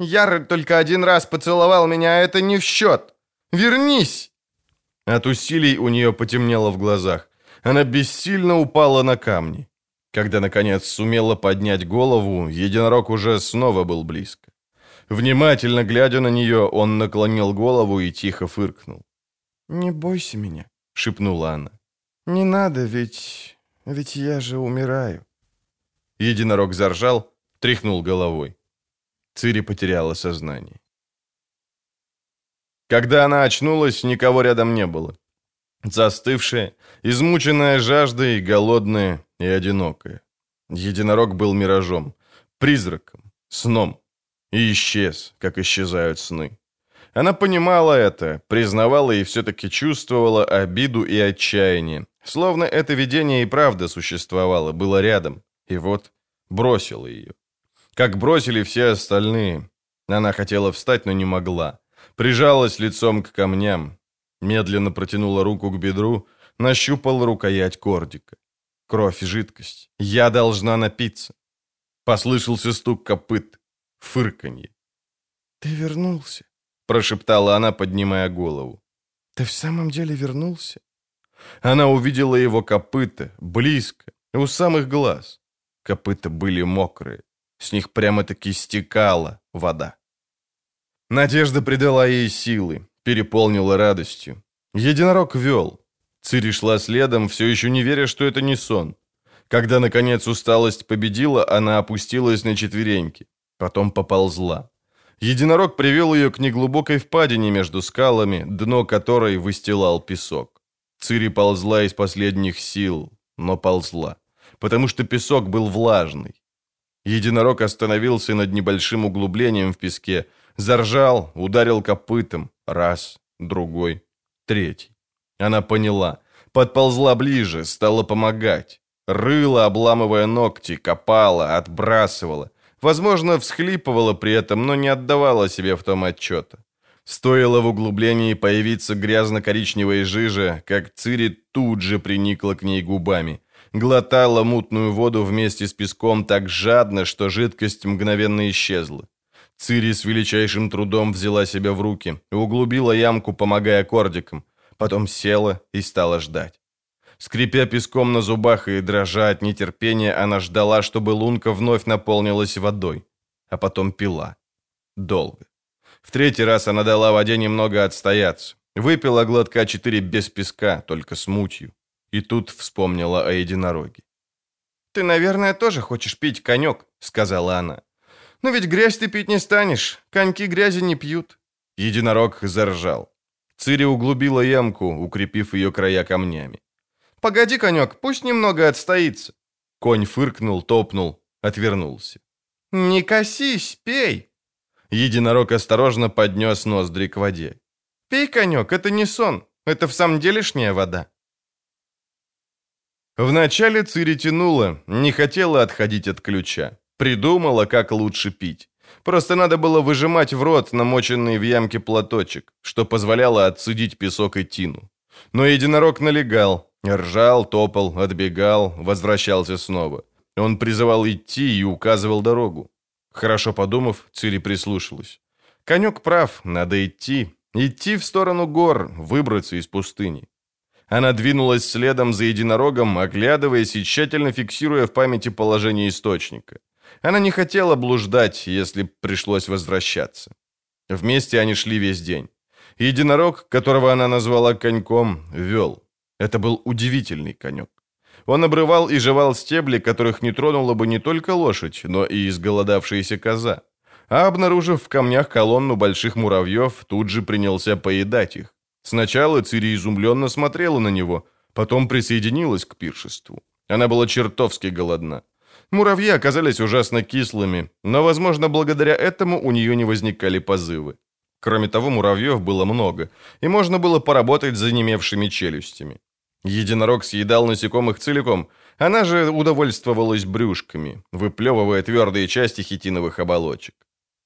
«Яр только один раз поцеловал меня, а это не в счет! Вернись!» От усилий у нее потемнело в глазах. Она бессильно упала на камни. Когда, наконец, сумела поднять голову, единорог уже снова был близко. Внимательно глядя на нее, он наклонил голову и тихо фыркнул. «Не бойся меня», — шепнула она. «Не надо, ведь... ведь я же умираю». Единорог заржал, тряхнул головой. Цири потеряла сознание. Когда она очнулась, никого рядом не было. Застывшая, измученная жаждой, голодная и одинокая. Единорог был миражом, призраком, сном. И исчез, как исчезают сны. Она понимала это, признавала и все-таки чувствовала обиду и отчаяние. Словно это видение и правда существовало, было рядом. И вот бросила ее. Как бросили все остальные. Она хотела встать, но не могла. Прижалась лицом к камням. Медленно протянула руку к бедру, нащупал рукоять кордика. Кровь и жидкость. Я должна напиться. Послышался стук копыт, фырканье. «Ты вернулся», прошептала она, поднимая голову. «Ты в самом деле вернулся?» Она увидела его копыта, близко, у самых глаз. Копыта были мокрые, с них прямо-таки стекала вода. Надежда придала ей силы, переполнила радостью. Единорог вел. Цири шла следом, все еще не веря, что это не сон. Когда, наконец, усталость победила, она опустилась на четвереньки. Потом поползла. Единорог привел ее к неглубокой впадине между скалами, дно которой выстилал песок. Цири ползла из последних сил, но ползла, потому что песок был влажный. Единорог остановился над небольшим углублением в песке, заржал, ударил копытом. Раз, другой, третий. Она поняла. Подползла ближе, стала помогать. Рыла, обламывая ногти, копала, отбрасывала. Возможно, всхлипывала при этом, но не отдавала себе в том отчета. Стоило в углублении появиться грязно-коричневая жижа, как Цири тут же приникла к ней губами. Глотала мутную воду вместе с песком так жадно, что жидкость мгновенно исчезла. Цири с величайшим трудом взяла себя в руки, углубила ямку, помогая кордикам. Потом села и стала ждать. Скрипя песком на зубах и дрожа от нетерпения, она ждала, чтобы лунка вновь наполнилась водой, а потом пила. Долго. В третий раз она дала воде немного отстояться. Выпила глотка четыре без песка, только с мутью. И тут вспомнила о единороге. «Ты, наверное, тоже хочешь пить конек», — сказала она. «Но ведь грязь ты пить не станешь. Коньки грязи не пьют». Единорог заржал. Цири углубила ямку, укрепив ее края камнями. «Погоди, конек, пусть немного отстоится». Конь фыркнул, топнул, отвернулся. «Не косись, пей!» Единорог осторожно поднес ноздри к воде. «Пей, конек, это не сон, это в самом делешняя вода». Вначале Цири тянула, не хотела отходить от ключа. Придумала, как лучше пить. Просто надо было выжимать в рот намоченный в ямке платочек, что позволяло отсудить песок и тину. Но единорог налегал, ржал, топал, отбегал, возвращался снова. Он призывал идти и указывал дорогу. Хорошо подумав, Цири прислушалась. Конек прав, надо идти. Идти в сторону гор, выбраться из пустыни. Она двинулась следом за единорогом, оглядываясь и тщательно фиксируя в памяти положение источника. Она не хотела блуждать, если пришлось возвращаться. Вместе они шли весь день. Единорог, которого она назвала коньком, вел. Это был удивительный конек. Он обрывал и жевал стебли, которых не тронула бы не только лошадь, но и изголодавшаяся коза. А обнаружив в камнях колонну больших муравьев, тут же принялся поедать их. Сначала Цири изумленно смотрела на него, потом присоединилась к пиршеству. Она была чертовски голодна. Муравьи оказались ужасно кислыми, но, возможно, благодаря этому у нее не возникали позывы. Кроме того, муравьев было много, и можно было поработать с занемевшими челюстями. Единорог съедал насекомых целиком, она же удовольствовалась брюшками, выплевывая твердые части хитиновых оболочек.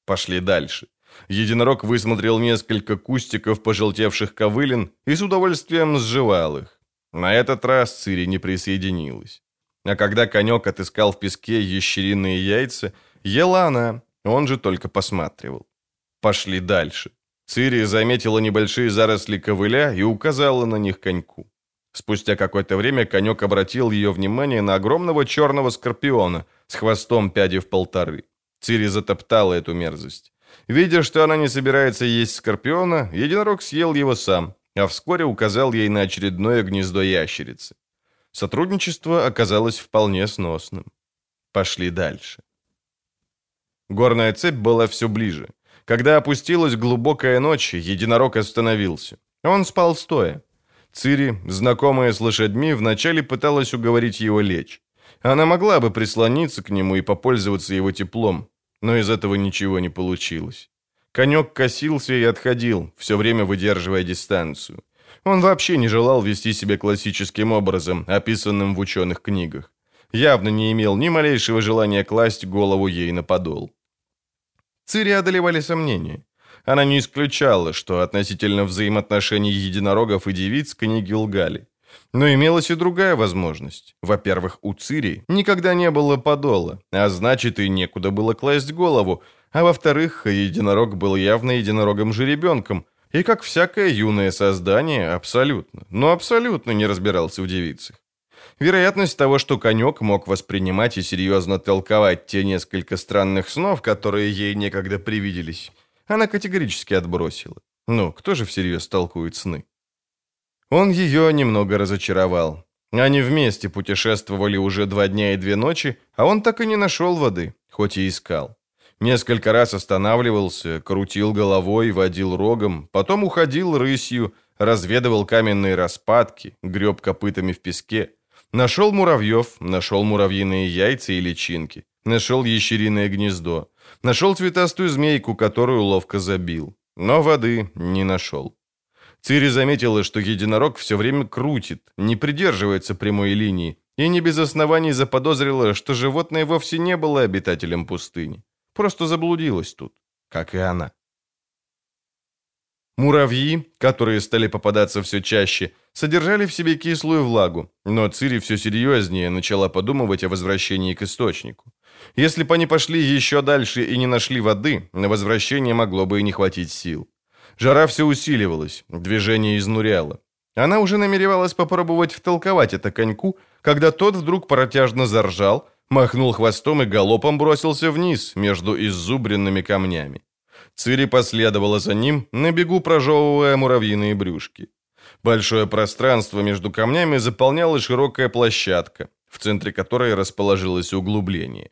Пошли дальше. Единорог высмотрел несколько кустиков пожелтевших ковылин и с удовольствием сживал их. На этот раз Цири не присоединилась. А когда конек отыскал в песке ящериные яйца, ела она, он же только посматривал. Пошли дальше. Цири заметила небольшие заросли ковыля и указала на них коньку. Спустя какое-то время конек обратил ее внимание на огромного черного скорпиона с хвостом пяди в полторы. Цири затоптала эту мерзость. Видя, что она не собирается есть скорпиона, единорог съел его сам, а вскоре указал ей на очередное гнездо ящерицы. Сотрудничество оказалось вполне сносным. Пошли дальше. Горная цепь была все ближе. Когда опустилась глубокая ночь, единорог остановился. Он спал стоя. Цири, знакомая с лошадьми, вначале пыталась уговорить его лечь. Она могла бы прислониться к нему и попользоваться его теплом, но из этого ничего не получилось. Конек косился и отходил, все время выдерживая дистанцию. Он вообще не желал вести себя классическим образом, описанным в ученых книгах. Явно не имел ни малейшего желания класть голову ей на подол. Цири одолевали сомнения. Она не исключала, что относительно взаимоотношений единорогов и девиц книги лгали. Но имелась и другая возможность. Во-первых, у Цири никогда не было подола, а значит и некуда было класть голову. А во-вторых, единорог был явно единорогом-жеребенком, и, как всякое юное создание, абсолютно, но абсолютно не разбирался в девицах. Вероятность того, что конек мог воспринимать и серьезно толковать те несколько странных снов, которые ей некогда привиделись, она категорически отбросила. Ну, кто же всерьез толкует сны? Он ее немного разочаровал. Они вместе путешествовали уже два дня и две ночи, а он так и не нашел воды, хоть и искал. Несколько раз останавливался, крутил головой, водил рогом, потом уходил рысью, разведывал каменные распадки, греб копытами в песке. Нашел муравьев, нашел муравьиные яйца и личинки, нашел ящериное гнездо, нашел цветастую змейку, которую ловко забил, но воды не нашел. Цири заметила, что единорог все время крутит, не придерживается прямой линии, и не без оснований заподозрила, что животное вовсе не было обитателем пустыни. Просто заблудилась тут, как и она. Муравьи, которые стали попадаться все чаще, содержали в себе кислую влагу, но Цири все серьезнее начала подумывать о возвращении к источнику. Если бы они пошли еще дальше и не нашли воды, на возвращение могло бы и не хватить сил. Жара все усиливалась, движение изнуряло. Она уже намеревалась попробовать втолковать это коньку, когда тот вдруг протяжно заржал, махнул хвостом и галопом бросился вниз между иззубренными камнями. Цири последовала за ним, на бегу прожевывая муравьиные брюшки. Большое пространство между камнями заполняла широкая площадка, в центре которой расположилось углубление.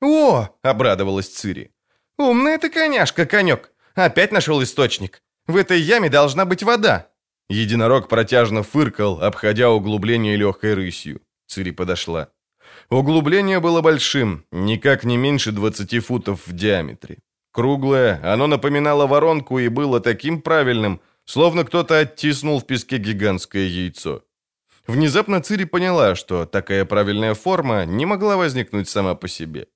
«О!» — обрадовалась Цири. «Умная ты коняшка, конек! Опять нашел источник! В этой яме должна быть вода!» Единорог протяжно фыркал, обходя углубление легкой рысью. Цири подошла. Углубление было большим, никак не меньше 20 футов в диаметре. Круглое, оно напоминало воронку и было таким правильным, словно кто-то оттиснул в песке гигантское яйцо. Внезапно Цири поняла, что такая правильная форма не могла возникнуть сама по себе.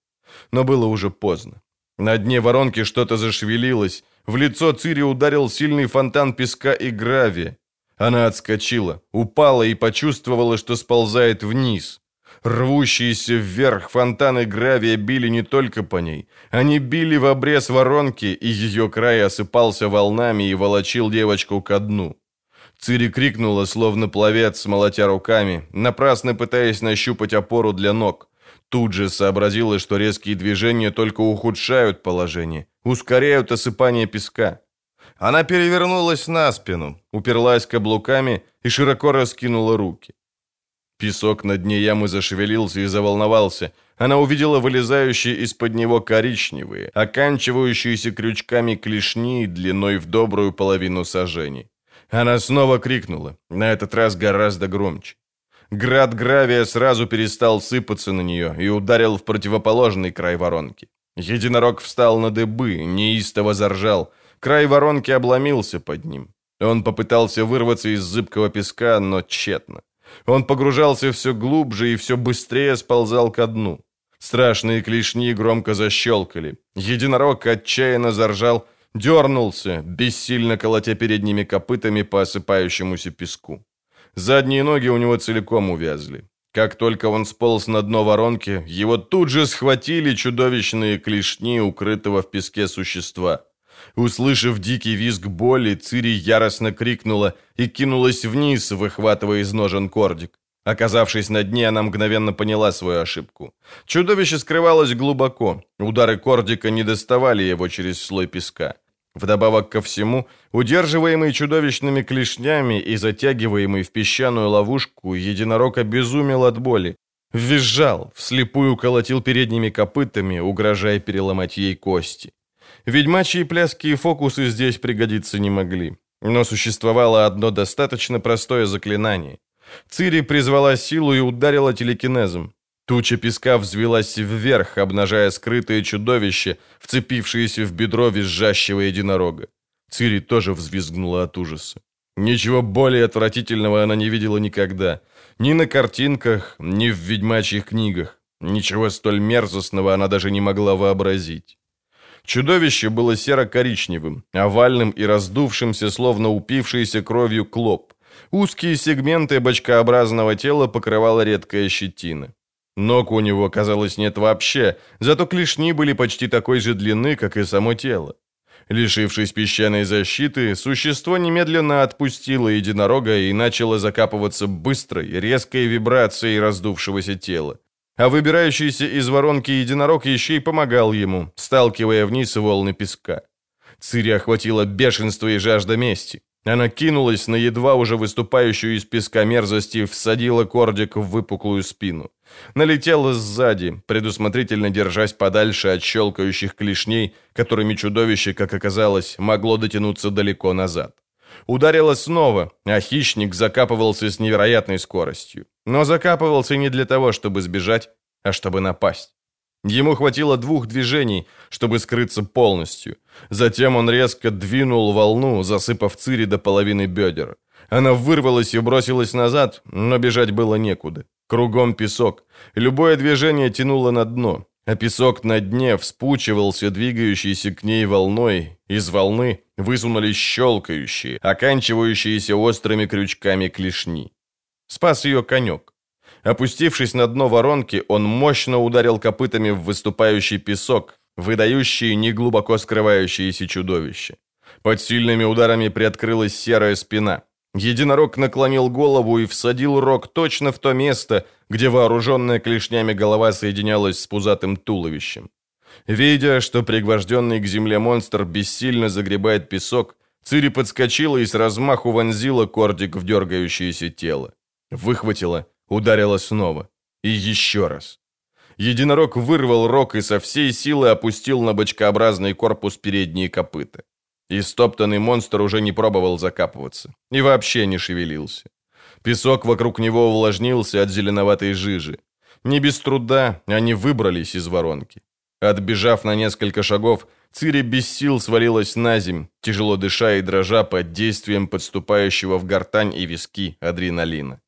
Но было уже поздно. На дне воронки что-то зашевелилось. В лицо Цири ударил сильный фонтан песка и гравия. Она отскочила, упала и почувствовала, что сползает вниз. Рвущиеся вверх фонтаны гравия били не только по ней. Они били в обрез воронки, и ее край осыпался волнами и волочил девочку ко дну. Цири крикнула, словно пловец, молотя руками, напрасно пытаясь нащупать опору для ног. Тут же сообразила, что резкие движения только ухудшают положение, ускоряют осыпание песка. Она перевернулась на спину, уперлась каблуками и широко раскинула руки. Песок на дне ямы зашевелился и заволновался. Она увидела вылезающие из-под него коричневые, оканчивающиеся крючками клешни длиной в добрую половину сажений. Она снова крикнула, на этот раз гораздо громче. Град гравия сразу перестал сыпаться на нее и ударил в противоположный край воронки. Единорог встал на дыбы, неистово заржал. Край воронки обломился под ним. Он попытался вырваться из зыбкого песка, но тщетно. Он погружался все глубже и все быстрее сползал ко дну. Страшные клешни громко защелкали. Единорог отчаянно заржал, дернулся, бессильно колотя передними копытами по осыпающемуся песку. Задние ноги у него целиком увязли. Как только он сполз на дно воронки, его тут же схватили чудовищные клешни укрытого в песке существа. Услышав дикий визг боли, Цири яростно крикнула и кинулась вниз, выхватывая из ножен кордик. Оказавшись на дне, она мгновенно поняла свою ошибку. Чудовище скрывалось глубоко. Удары кордика не доставали его через слой песка. Вдобавок ко всему, удерживаемый чудовищными клешнями и затягиваемый в песчаную ловушку, единорог обезумел от боли. Визжал, вслепую колотил передними копытами, угрожая переломать ей кости. Ведьмачьи пляски и фокусы здесь пригодиться не могли. Но существовало одно достаточно простое заклинание. Цири призвала силу и ударила телекинезом. Туча песка взвелась вверх, обнажая скрытое чудовище, вцепившееся в бедро визжащего единорога. Цири тоже взвизгнула от ужаса. Ничего более отвратительного она не видела никогда. Ни на картинках, ни в ведьмачьих книгах. Ничего столь мерзостного она даже не могла вообразить. Чудовище было серо-коричневым, овальным и раздувшимся, словно упившийся кровью клоп. Узкие сегменты бочкообразного тела покрывала редкая щетина. Ног у него, казалось, нет вообще, зато клешни были почти такой же длины, как и само тело. Лишившись песчаной защиты, существо немедленно отпустило единорога и начало закапываться быстрой, резкой вибрацией раздувшегося тела. А выбирающийся из воронки единорог еще и помогал ему, сталкивая вниз волны песка. Цири охватило бешенство и жажда мести. Она кинулась на едва уже выступающую из песка мерзости, всадила кордик в выпуклую спину. Налетела сзади, предусмотрительно держась подальше от щелкающих клешней, которыми чудовище, как оказалось, могло дотянуться далеко назад. Ударила снова, а хищник закапывался с невероятной скоростью. Но закапывался не для того, чтобы сбежать, а чтобы напасть. Ему хватило двух движений, чтобы скрыться полностью. Затем он резко двинул волну, засыпав Цири до половины бедер. Она вырвалась и бросилась назад, но бежать было некуда. Кругом песок. Любое движение тянуло на дно, а песок на дне вспучивался двигающейся к ней волной. Из волны высунулись щелкающие, оканчивающиеся острыми крючками клешни. Спас ее конек. Опустившись на дно воронки, он мощно ударил копытами в выступающий песок, выдающий неглубоко скрывающиеся чудовища. Под сильными ударами приоткрылась серая спина. Единорог наклонил голову и всадил рог точно в то место, где вооруженная клешнями голова соединялась с пузатым туловищем. Видя, что пригвожденный к земле монстр бессильно загребает песок, Цири подскочила и с размаху вонзила кордик в дергающееся тело. Выхватила Ударила снова. И еще раз. Единорог вырвал рог и со всей силы опустил на бочкообразный корпус передние копыта. И стоптанный монстр уже не пробовал закапываться. И вообще не шевелился. Песок вокруг него увлажнился от зеленоватой жижи. Не без труда они выбрались из воронки. Отбежав на несколько шагов, Цири без сил свалилась на земь, тяжело дыша и дрожа под действием подступающего в гортань и виски адреналина.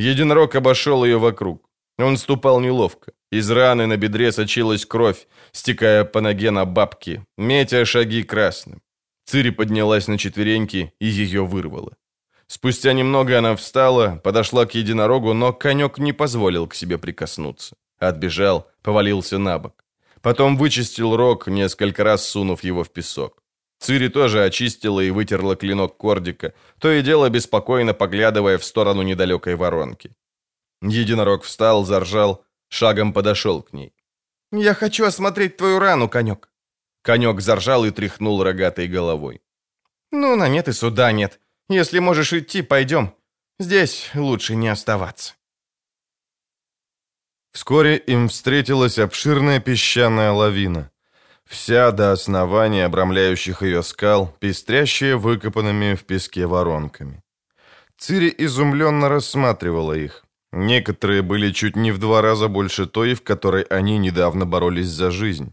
Единорог обошел ее вокруг. Он ступал неловко. Из раны на бедре сочилась кровь, стекая по ноге на бабки, метя шаги красным. Цири поднялась на четвереньки и ее вырвало. Спустя немного она встала, подошла к единорогу, но конек не позволил к себе прикоснуться. Отбежал, повалился на бок. Потом вычистил рог, несколько раз сунув его в песок. Цири тоже очистила и вытерла клинок кордика, то и дело беспокойно поглядывая в сторону недалекой воронки. Единорог встал, заржал, шагом подошел к ней. «Я хочу осмотреть твою рану, конек». Конек заржал и тряхнул рогатой головой. «Ну, на нет и суда нет. Если можешь идти, пойдем. Здесь лучше не оставаться». Вскоре им встретилась обширная песчаная лавина. Вся до основания обрамляющих ее скал, пестрящая выкопанными в песке воронками. Цири изумленно рассматривала их. Некоторые были чуть не в два раза больше той, в которой они недавно боролись за жизнь.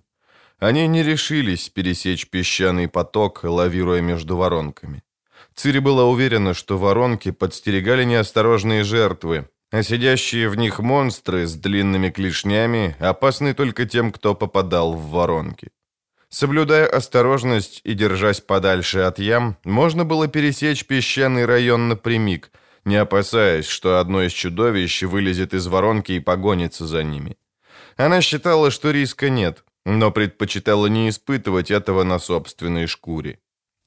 Они не решились пересечь песчаный поток, лавируя между воронками. Цири была уверена, что воронки подстерегали неосторожные жертвы, а сидящие в них монстры с длинными клешнями опасны только тем, кто попадал в воронки. Соблюдая осторожность и держась подальше от ям, можно было пересечь песчаный район напрямик, не опасаясь, что одно из чудовищ вылезет из воронки и погонится за ними. Она считала, что риска нет, но предпочитала не испытывать этого на собственной шкуре.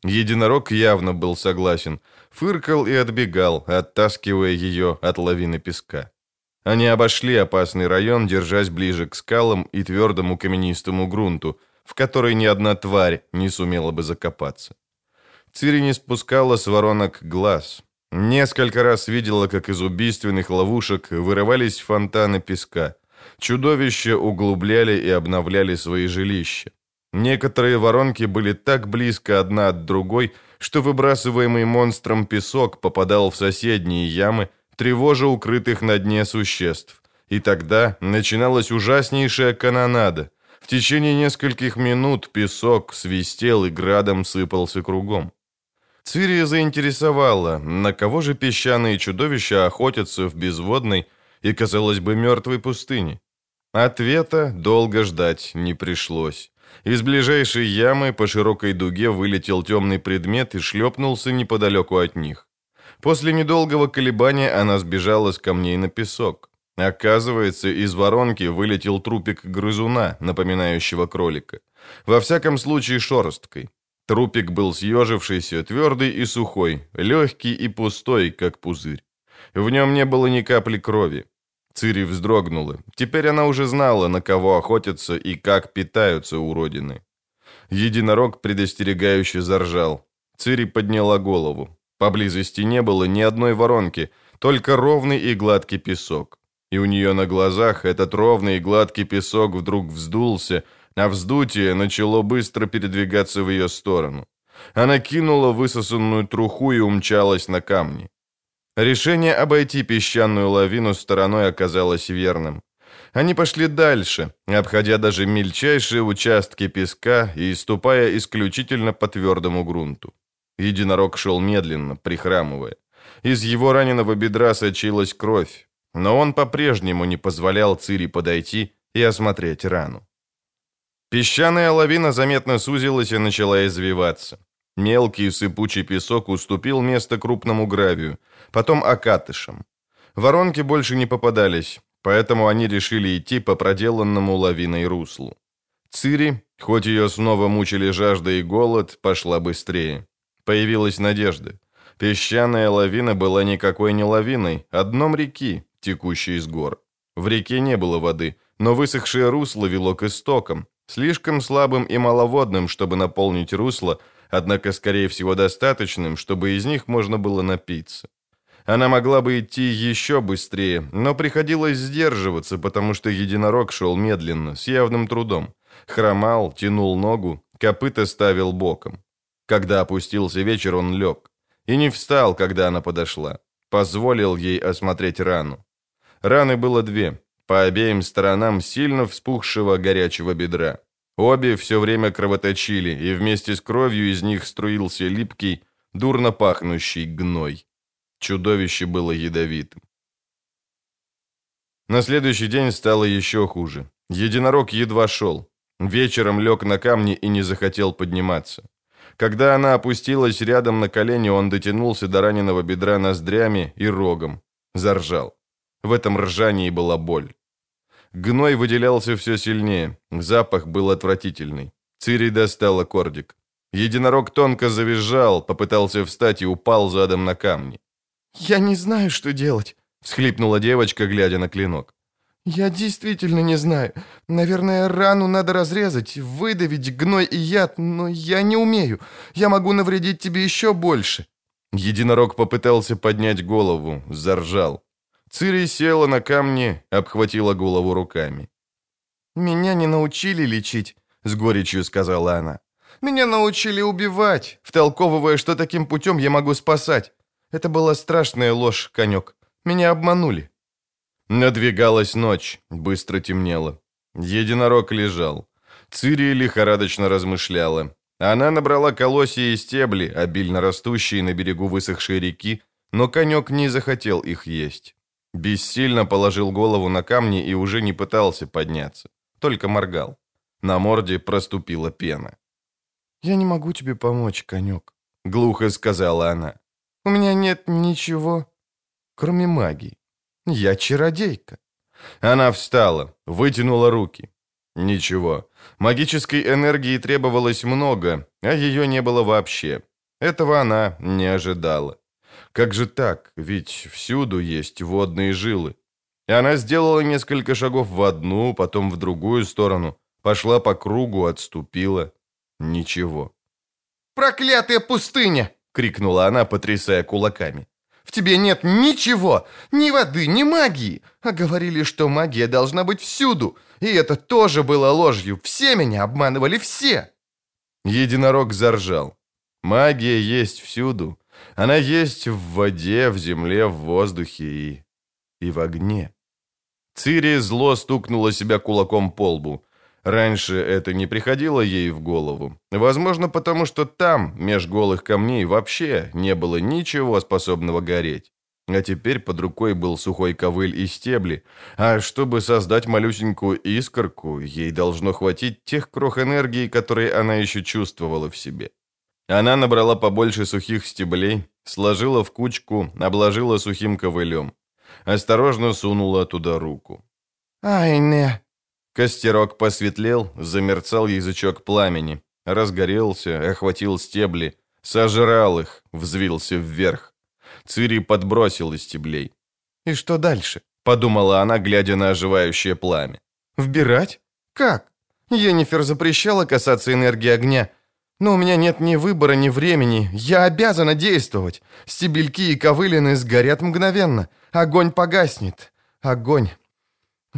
Единорог явно был согласен, фыркал и отбегал, оттаскивая ее от лавины песка. Они обошли опасный район, держась ближе к скалам и твердому каменистому грунту, в который ни одна тварь не сумела бы закопаться. Цири не спускала с воронок глаз. Несколько раз видела, как из убийственных ловушек вырывались фонтаны песка. Чудовища углубляли и обновляли свои жилища. Некоторые воронки были так близко одна от другой, что выбрасываемый монстром песок попадал в соседние ямы, тревожа укрытых на дне существ. И тогда начиналась ужаснейшая канонада. В течение нескольких минут песок свистел и градом сыпался кругом. Цирия заинтересовала, на кого же песчаные чудовища охотятся в безводной и, казалось бы, мертвой пустыне. Ответа долго ждать не пришлось. Из ближайшей ямы по широкой дуге вылетел темный предмет и шлепнулся неподалеку от них. После недолгого колебания она сбежала с камней на песок. Оказывается, из воронки вылетел трупик грызуна, напоминающего кролика. Во всяком случае, шорсткой. Трупик был съежившийся, твердый и сухой, легкий и пустой, как пузырь. В нем не было ни капли крови. Цири вздрогнула. Теперь она уже знала, на кого охотятся и как питаются уродины. Единорог предостерегающе заржал. Цири подняла голову. Поблизости не было ни одной воронки, только ровный и гладкий песок. И у нее на глазах этот ровный и гладкий песок вдруг вздулся, а вздутие начало быстро передвигаться в ее сторону. Она кинула высосанную труху и умчалась на камни. Решение обойти песчаную лавину стороной оказалось верным. Они пошли дальше, обходя даже мельчайшие участки песка и ступая исключительно по твердому грунту. Единорог шел медленно, прихрамывая. Из его раненого бедра сочилась кровь, но он по-прежнему не позволял Цири подойти и осмотреть рану. Песчаная лавина заметно сузилась и начала извиваться. Мелкий сыпучий песок уступил место крупному гравию, потом окатышам. Воронки больше не попадались, поэтому они решили идти по проделанному лавиной руслу. Цири, хоть ее снова мучили жажда и голод, пошла быстрее. Появилась надежда. Песчаная лавина была никакой не лавиной, а дном реки, текущей из гор. В реке не было воды, но высохшее русло вело к истокам, слишком слабым и маловодным, чтобы наполнить русло, однако, скорее всего, достаточным, чтобы из них можно было напиться. Она могла бы идти еще быстрее, но приходилось сдерживаться, потому что единорог шел медленно, с явным трудом. Хромал, тянул ногу, копыта ставил боком. Когда опустился вечер, он лег. И не встал, когда она подошла. Позволил ей осмотреть рану. Раны было две, по обеим сторонам сильно вспухшего горячего бедра. Обе все время кровоточили, и вместе с кровью из них струился липкий, дурно пахнущий гной. Чудовище было ядовитым. На следующий день стало еще хуже. Единорог едва шел. Вечером лег на камни и не захотел подниматься. Когда она опустилась рядом на колени, он дотянулся до раненого бедра ноздрями и рогом. Заржал. В этом ржании была боль. Гной выделялся все сильнее. Запах был отвратительный. Цири достала кордик. Единорог тонко завизжал, попытался встать и упал задом на камни. «Я не знаю, что делать», — всхлипнула девочка, глядя на клинок. «Я действительно не знаю. Наверное, рану надо разрезать, выдавить гной и яд, но я не умею. Я могу навредить тебе еще больше». Единорог попытался поднять голову, заржал. Цири села на камни, обхватила голову руками. «Меня не научили лечить», — с горечью сказала она. «Меня научили убивать, втолковывая, что таким путем я могу спасать. Это была страшная ложь, конек. Меня обманули». Надвигалась ночь, быстро темнело. Единорог лежал. Цири лихорадочно размышляла. Она набрала колосья и стебли, обильно растущие на берегу высохшей реки, но конек не захотел их есть. Бессильно положил голову на камни и уже не пытался подняться, только моргал. На морде проступила пена. «Я не могу тебе помочь, конек», — глухо сказала она. «У меня нет ничего, кроме магии. Я чародейка». Она встала, вытянула руки. Ничего. Магической энергии требовалось много, а ее не было вообще. Этого она не ожидала. Как же так? Ведь всюду есть водные жилы. И она сделала несколько шагов в одну, потом в другую сторону. Пошла по кругу, отступила. Ничего. «Проклятая пустыня!» — крикнула она, потрясая кулаками. «В тебе нет ничего! Ни воды, ни магии! А говорили, что магия должна быть всюду! И это тоже было ложью! Все меня обманывали, все!» Единорог заржал. «Магия есть всюду. Она есть в воде, в земле, в воздухе и... и в огне». Цири зло стукнула себя кулаком по лбу. Раньше это не приходило ей в голову. Возможно, потому что там, меж голых камней, вообще не было ничего способного гореть. А теперь под рукой был сухой ковыль и стебли. А чтобы создать малюсенькую искорку, ей должно хватить тех крох энергии, которые она еще чувствовала в себе. Она набрала побольше сухих стеблей, сложила в кучку, обложила сухим ковылем. Осторожно сунула туда руку. «Ай, не!» Костерок посветлел, замерцал язычок пламени, разгорелся, охватил стебли, сожрал их, взвился вверх. Цири подбросила стеблей. «И что дальше?» — подумала она, глядя на оживающее пламя. «Вбирать? Как? Енифер запрещала касаться энергии огня, но у меня нет ни выбора, ни времени. Я обязана действовать. Стебельки и ковылины сгорят мгновенно. Огонь погаснет. Огонь.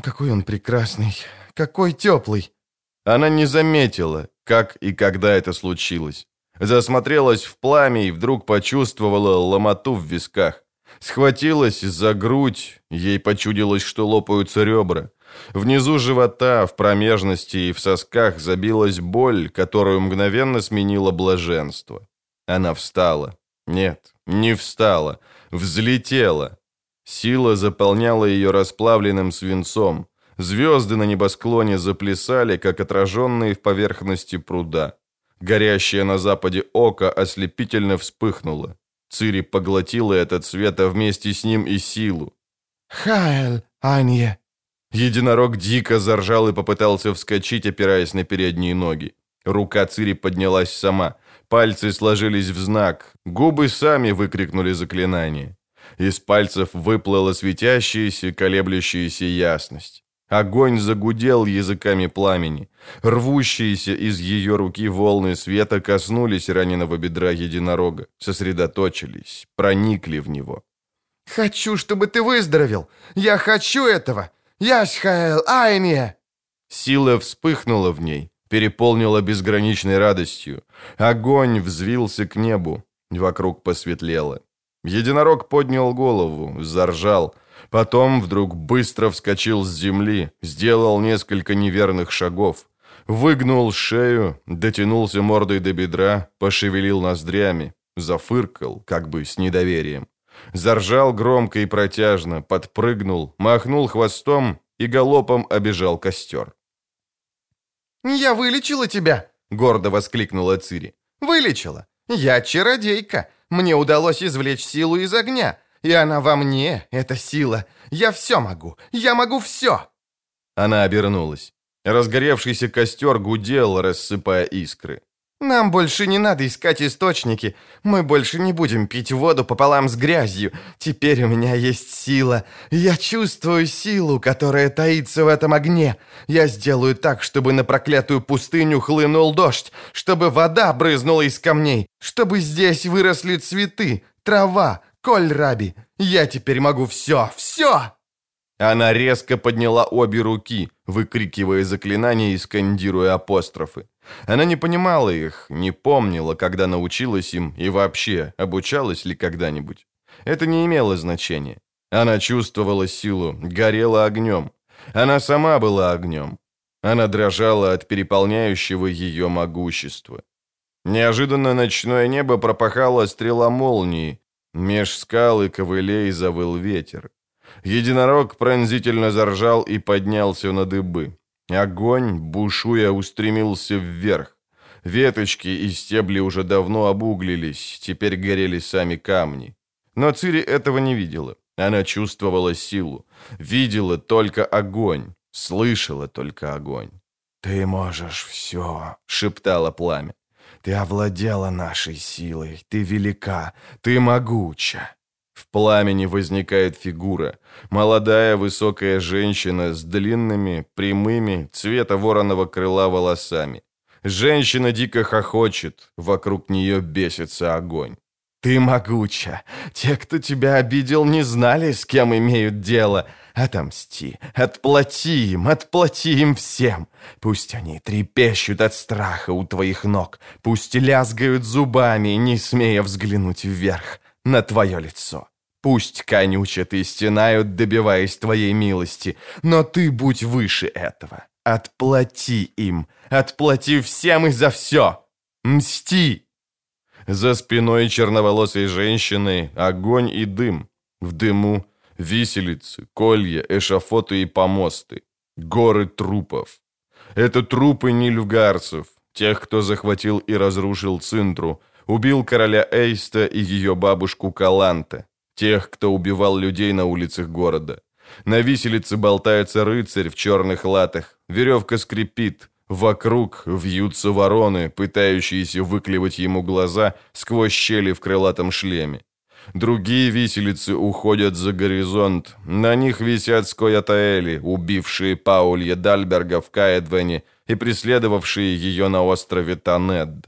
Какой он прекрасный. Какой теплый. Она не заметила, как и когда это случилось. Засмотрелась в пламя и вдруг почувствовала ломоту в висках. Схватилась за грудь, ей почудилось, что лопаются ребра. Внизу живота, в промежности и в сосках забилась боль, которую мгновенно сменило блаженство. Она встала. Нет, не встала. Взлетела. Сила заполняла ее расплавленным свинцом. Звезды на небосклоне заплясали, как отраженные в поверхности пруда. Горящее на западе око ослепительно вспыхнуло. Цири поглотила этот свет, а вместе с ним и силу. «Хайль, Анье!» Единорог дико заржал и попытался вскочить, опираясь на передние ноги. Рука Цири поднялась сама. Пальцы сложились в знак. Губы сами выкрикнули заклинание. Из пальцев выплыла светящаяся, колеблющаяся ясность. Огонь загудел языками пламени. Рвущиеся из ее руки волны света коснулись раненого бедра единорога, сосредоточились, проникли в него. «Хочу, чтобы ты выздоровел! Я хочу этого! Ясхаэл Айне!» Сила вспыхнула в ней, переполнила безграничной радостью. Огонь взвился к небу, вокруг посветлело. Единорог поднял голову, заржал, потом вдруг быстро вскочил с земли, сделал несколько неверных шагов, выгнул шею, дотянулся мордой до бедра, пошевелил ноздрями, зафыркал, как бы с недоверием. Заржал громко и протяжно, подпрыгнул, махнул хвостом и галопом обежал костер. «Я вылечила тебя!» — гордо воскликнула Цири. «Вылечила! Я чародейка! Мне удалось извлечь силу из огня, и она во мне, эта сила. Я все могу! Я могу все!» Она обернулась. Разгоревшийся костер гудел, рассыпая искры. «Нам больше не надо искать источники. Мы больше не будем пить воду пополам с грязью. Теперь у меня есть сила. Я чувствую силу, которая таится в этом огне. Я сделаю так, чтобы на проклятую пустыню хлынул дождь, чтобы вода брызнула из камней, чтобы здесь выросли цветы, трава, коль-раби. Я теперь могу все, все!» Она резко подняла обе руки, выкрикивая заклинания и скандируя апострофы. Она не понимала их, не помнила, когда научилась им и вообще обучалась ли когда-нибудь. Это не имело значения. Она чувствовала силу, горела огнем. Она сама была огнем. Она дрожала от переполняющего ее могущества. Неожиданно ночное небо пропахало стрела молнии. Меж скал и ковылей завыл ветер. Единорог пронзительно заржал и поднялся на дыбы. Огонь, бушуя, устремился вверх. Веточки и стебли уже давно обуглились, теперь горели сами камни. Но Цири этого не видела. Она чувствовала силу, видела только огонь, слышала только огонь. «Ты можешь все», — шептало пламя. «Ты овладела нашей силой, ты велика, ты могуча». В пламени возникает фигура. Молодая высокая женщина с длинными, прямыми, цвета вороного крыла волосами. Женщина дико хохочет, вокруг нее бесится огонь. «Ты могуча. Те, кто тебя обидел, не знали, с кем имеют дело. Отомсти, отплати им, отплати им всем. Пусть они трепещут от страха у твоих ног, пусть лязгают зубами, не смея взглянуть вверх на твое лицо. Пусть конючат и стенают, добиваясь твоей милости, но ты будь выше этого. Отплати им, отплати всем и за все. Мсти!» За спиной черноволосой женщины огонь и дым. В дыму виселицы, колья, эшафоты и помосты. Горы трупов. Это трупы нильфгарцев, тех, кто захватил и разрушил Цинтру, Убил короля Эйста и ее бабушку Каланта, тех, кто убивал людей на улицах города. На виселице болтается рыцарь в черных латах, веревка скрипит, вокруг вьются вороны, пытающиеся выклевать ему глаза сквозь щели в крылатом шлеме. Другие виселицы уходят за горизонт. На них висят скоятаэли, убившие Паулья Дальберга в Каэдвене и преследовавшие ее на острове Танед.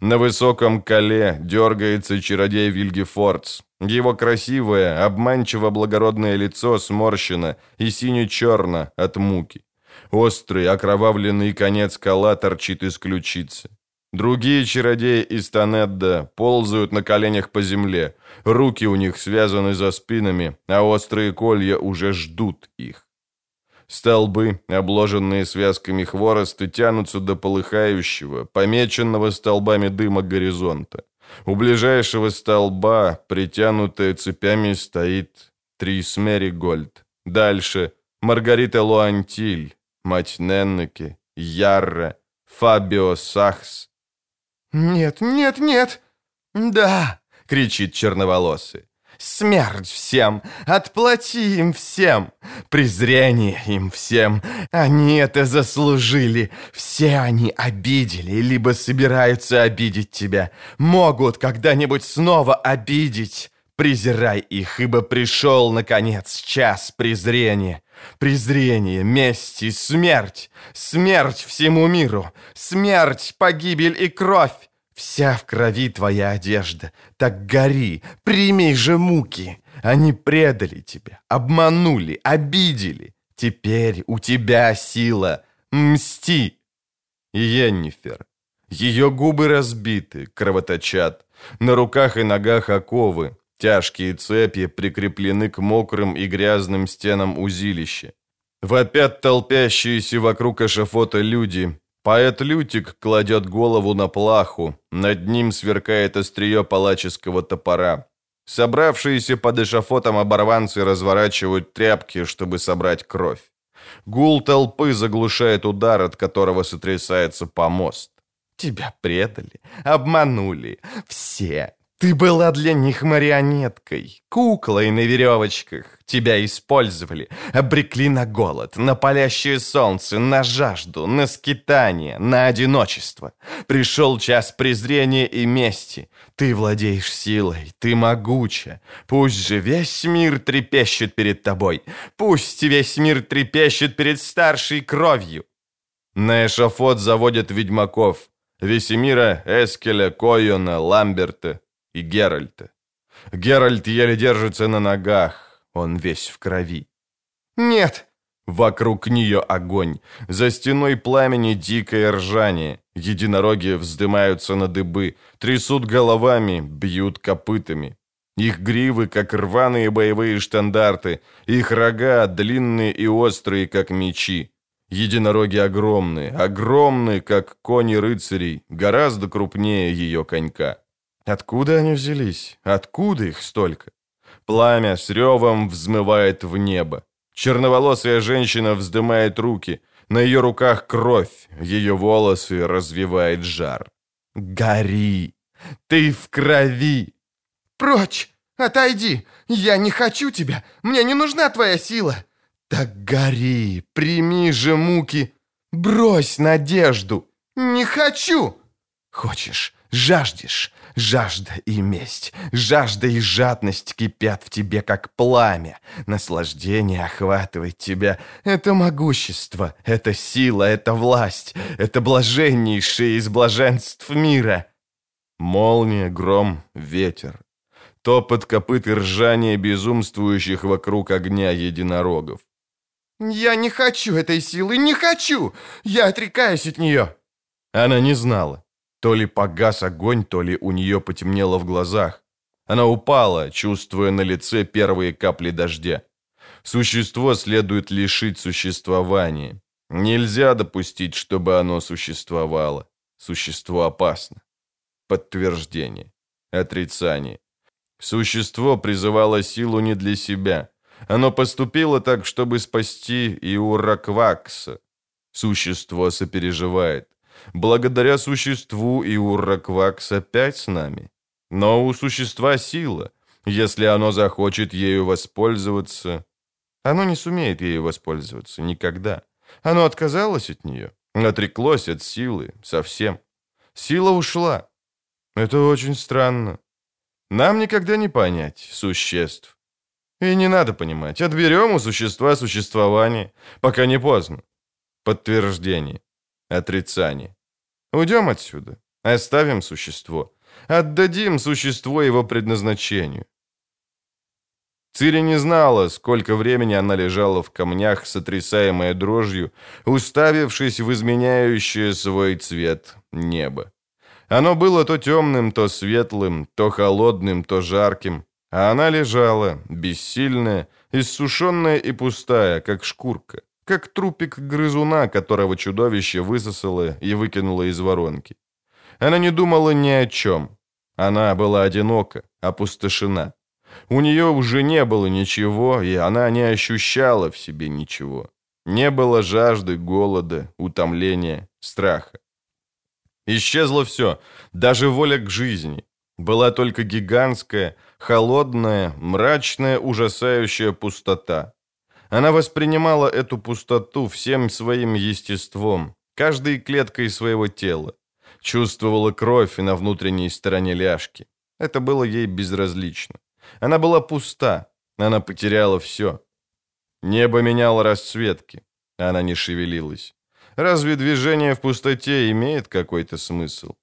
На высоком коле дергается чародей Вильгефордс. Его красивое, обманчиво благородное лицо сморщено и сине-черно от муки. Острый, окровавленный конец кола торчит из ключицы. Другие чародеи из Танедда ползают на коленях по земле. Руки у них связаны за спинами, а острые колья уже ждут их. Столбы, обложенные связками хвороста, тянутся до полыхающего, помеченного столбами дыма горизонта. У ближайшего столба, притянутая цепями, стоит Трис Меригольд. Дальше Маргарита Луантиль, мать Неннеке, Ярра, Фабио Сахс. «Нет, нет, нет!» «Да!» — кричит черноволосый. Смерть всем! Отплати им всем! Презрение им всем! Они это заслужили! Все они обидели, либо собираются обидеть тебя. Могут когда-нибудь снова обидеть. Презирай их, ибо пришел, наконец, час презрения. Презрение, месть и смерть. Смерть всему миру. Смерть, погибель и кровь. Вся в крови твоя одежда. Так гори, прими же муки. Они предали тебя, обманули, обидели. Теперь у тебя сила. Мсти. Йеннифер. Ее губы разбиты, кровоточат. На руках и ногах оковы. Тяжкие цепи прикреплены к мокрым и грязным стенам узилища. Вопят толпящиеся вокруг эшафота люди, Поэт Лютик кладет голову на плаху, над ним сверкает острие палаческого топора. Собравшиеся под эшафотом оборванцы разворачивают тряпки, чтобы собрать кровь. Гул толпы заглушает удар, от которого сотрясается помост. Тебя предали, обманули. Все. Ты была для них марионеткой, куклой на веревочках. Тебя использовали, обрекли на голод, на палящее солнце, на жажду, на скитание, на одиночество. Пришел час презрения и мести. Ты владеешь силой, ты могуча. Пусть же весь мир трепещет перед тобой. Пусть весь мир трепещет перед старшей кровью. На эшафот заводят ведьмаков. Весемира, Эскеля, Койона, Ламберта, и Геральта. Геральт еле держится на ногах, он весь в крови. «Нет!» Вокруг нее огонь. За стеной пламени дикое ржание. Единороги вздымаются на дыбы, трясут головами, бьют копытами. Их гривы, как рваные боевые штандарты, их рога длинные и острые, как мечи. Единороги огромные, огромные, как кони рыцарей, гораздо крупнее ее конька. Откуда они взялись? Откуда их столько? Пламя с ревом взмывает в небо. Черноволосая женщина вздымает руки. На ее руках кровь, ее волосы развивает жар. Гори! Ты в крови! Прочь! Отойди! Я не хочу тебя! Мне не нужна твоя сила! Так гори! Прими же муки! Брось надежду! Не хочу! Хочешь, жаждешь, Жажда и месть, жажда и жадность кипят в тебе, как пламя. Наслаждение охватывает тебя. Это могущество, это сила, это власть, это блаженнейшее из блаженств мира. Молния, гром, ветер. Топот копыт и ржание безумствующих вокруг огня единорогов. «Я не хочу этой силы, не хочу! Я отрекаюсь от нее!» Она не знала. То ли погас огонь, то ли у нее потемнело в глазах. Она упала, чувствуя на лице первые капли дождя. Существо следует лишить существования. Нельзя допустить, чтобы оно существовало. Существо опасно. Подтверждение. Отрицание. Существо призывало силу не для себя. Оно поступило так, чтобы спасти Иураквакса. Существо сопереживает. Благодаря существу и Урраквакс опять с нами. Но у существа сила. Если оно захочет ею воспользоваться... Оно не сумеет ею воспользоваться никогда. Оно отказалось от нее, отреклось от силы совсем. Сила ушла. Это очень странно. Нам никогда не понять существ. И не надо понимать. Отберем у существа существование, пока не поздно. Подтверждение. Отрицание. Уйдем отсюда. Оставим существо. Отдадим существо его предназначению. Цири не знала, сколько времени она лежала в камнях, сотрясаемая дрожью, уставившись в изменяющее свой цвет небо. Оно было то темным, то светлым, то холодным, то жарким, а она лежала, бессильная, иссушенная и пустая, как шкурка как трупик грызуна, которого чудовище высосало и выкинуло из воронки. Она не думала ни о чем. Она была одинока, опустошена. У нее уже не было ничего, и она не ощущала в себе ничего. Не было жажды, голода, утомления, страха. Исчезло все, даже воля к жизни. Была только гигантская, холодная, мрачная, ужасающая пустота. Она воспринимала эту пустоту всем своим естеством, каждой клеткой своего тела. Чувствовала кровь на внутренней стороне ляжки. Это было ей безразлично. Она была пуста, она потеряла все. Небо меняло расцветки, она не шевелилась. Разве движение в пустоте имеет какой-то смысл?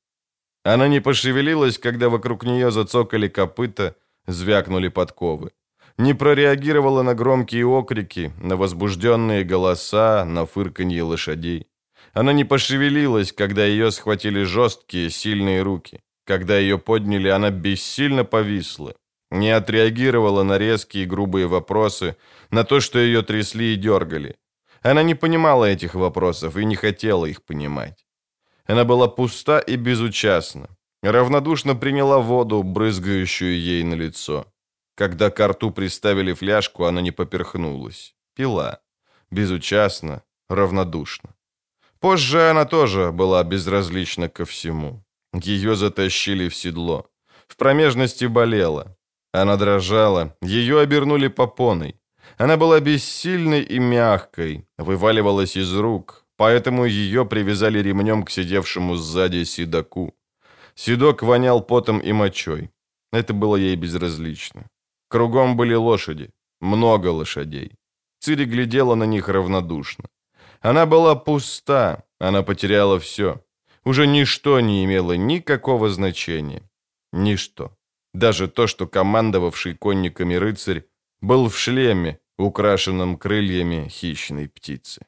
Она не пошевелилась, когда вокруг нее зацокали копыта, звякнули подковы не прореагировала на громкие окрики, на возбужденные голоса, на фырканье лошадей. Она не пошевелилась, когда ее схватили жесткие, сильные руки. Когда ее подняли, она бессильно повисла. Не отреагировала на резкие грубые вопросы, на то, что ее трясли и дергали. Она не понимала этих вопросов и не хотела их понимать. Она была пуста и безучастна. Равнодушно приняла воду, брызгающую ей на лицо. Когда к рту приставили фляжку, она не поперхнулась. Пила. Безучастно, равнодушно. Позже она тоже была безразлична ко всему. Ее затащили в седло. В промежности болела. Она дрожала, ее обернули попоной. Она была бессильной и мягкой, вываливалась из рук, поэтому ее привязали ремнем к сидевшему сзади седоку. Седок вонял потом и мочой. Это было ей безразлично. Кругом были лошади, много лошадей. Цири глядела на них равнодушно. Она была пуста, она потеряла все. Уже ничто не имело никакого значения. Ничто. Даже то, что командовавший конниками рыцарь был в шлеме, украшенном крыльями хищной птицы.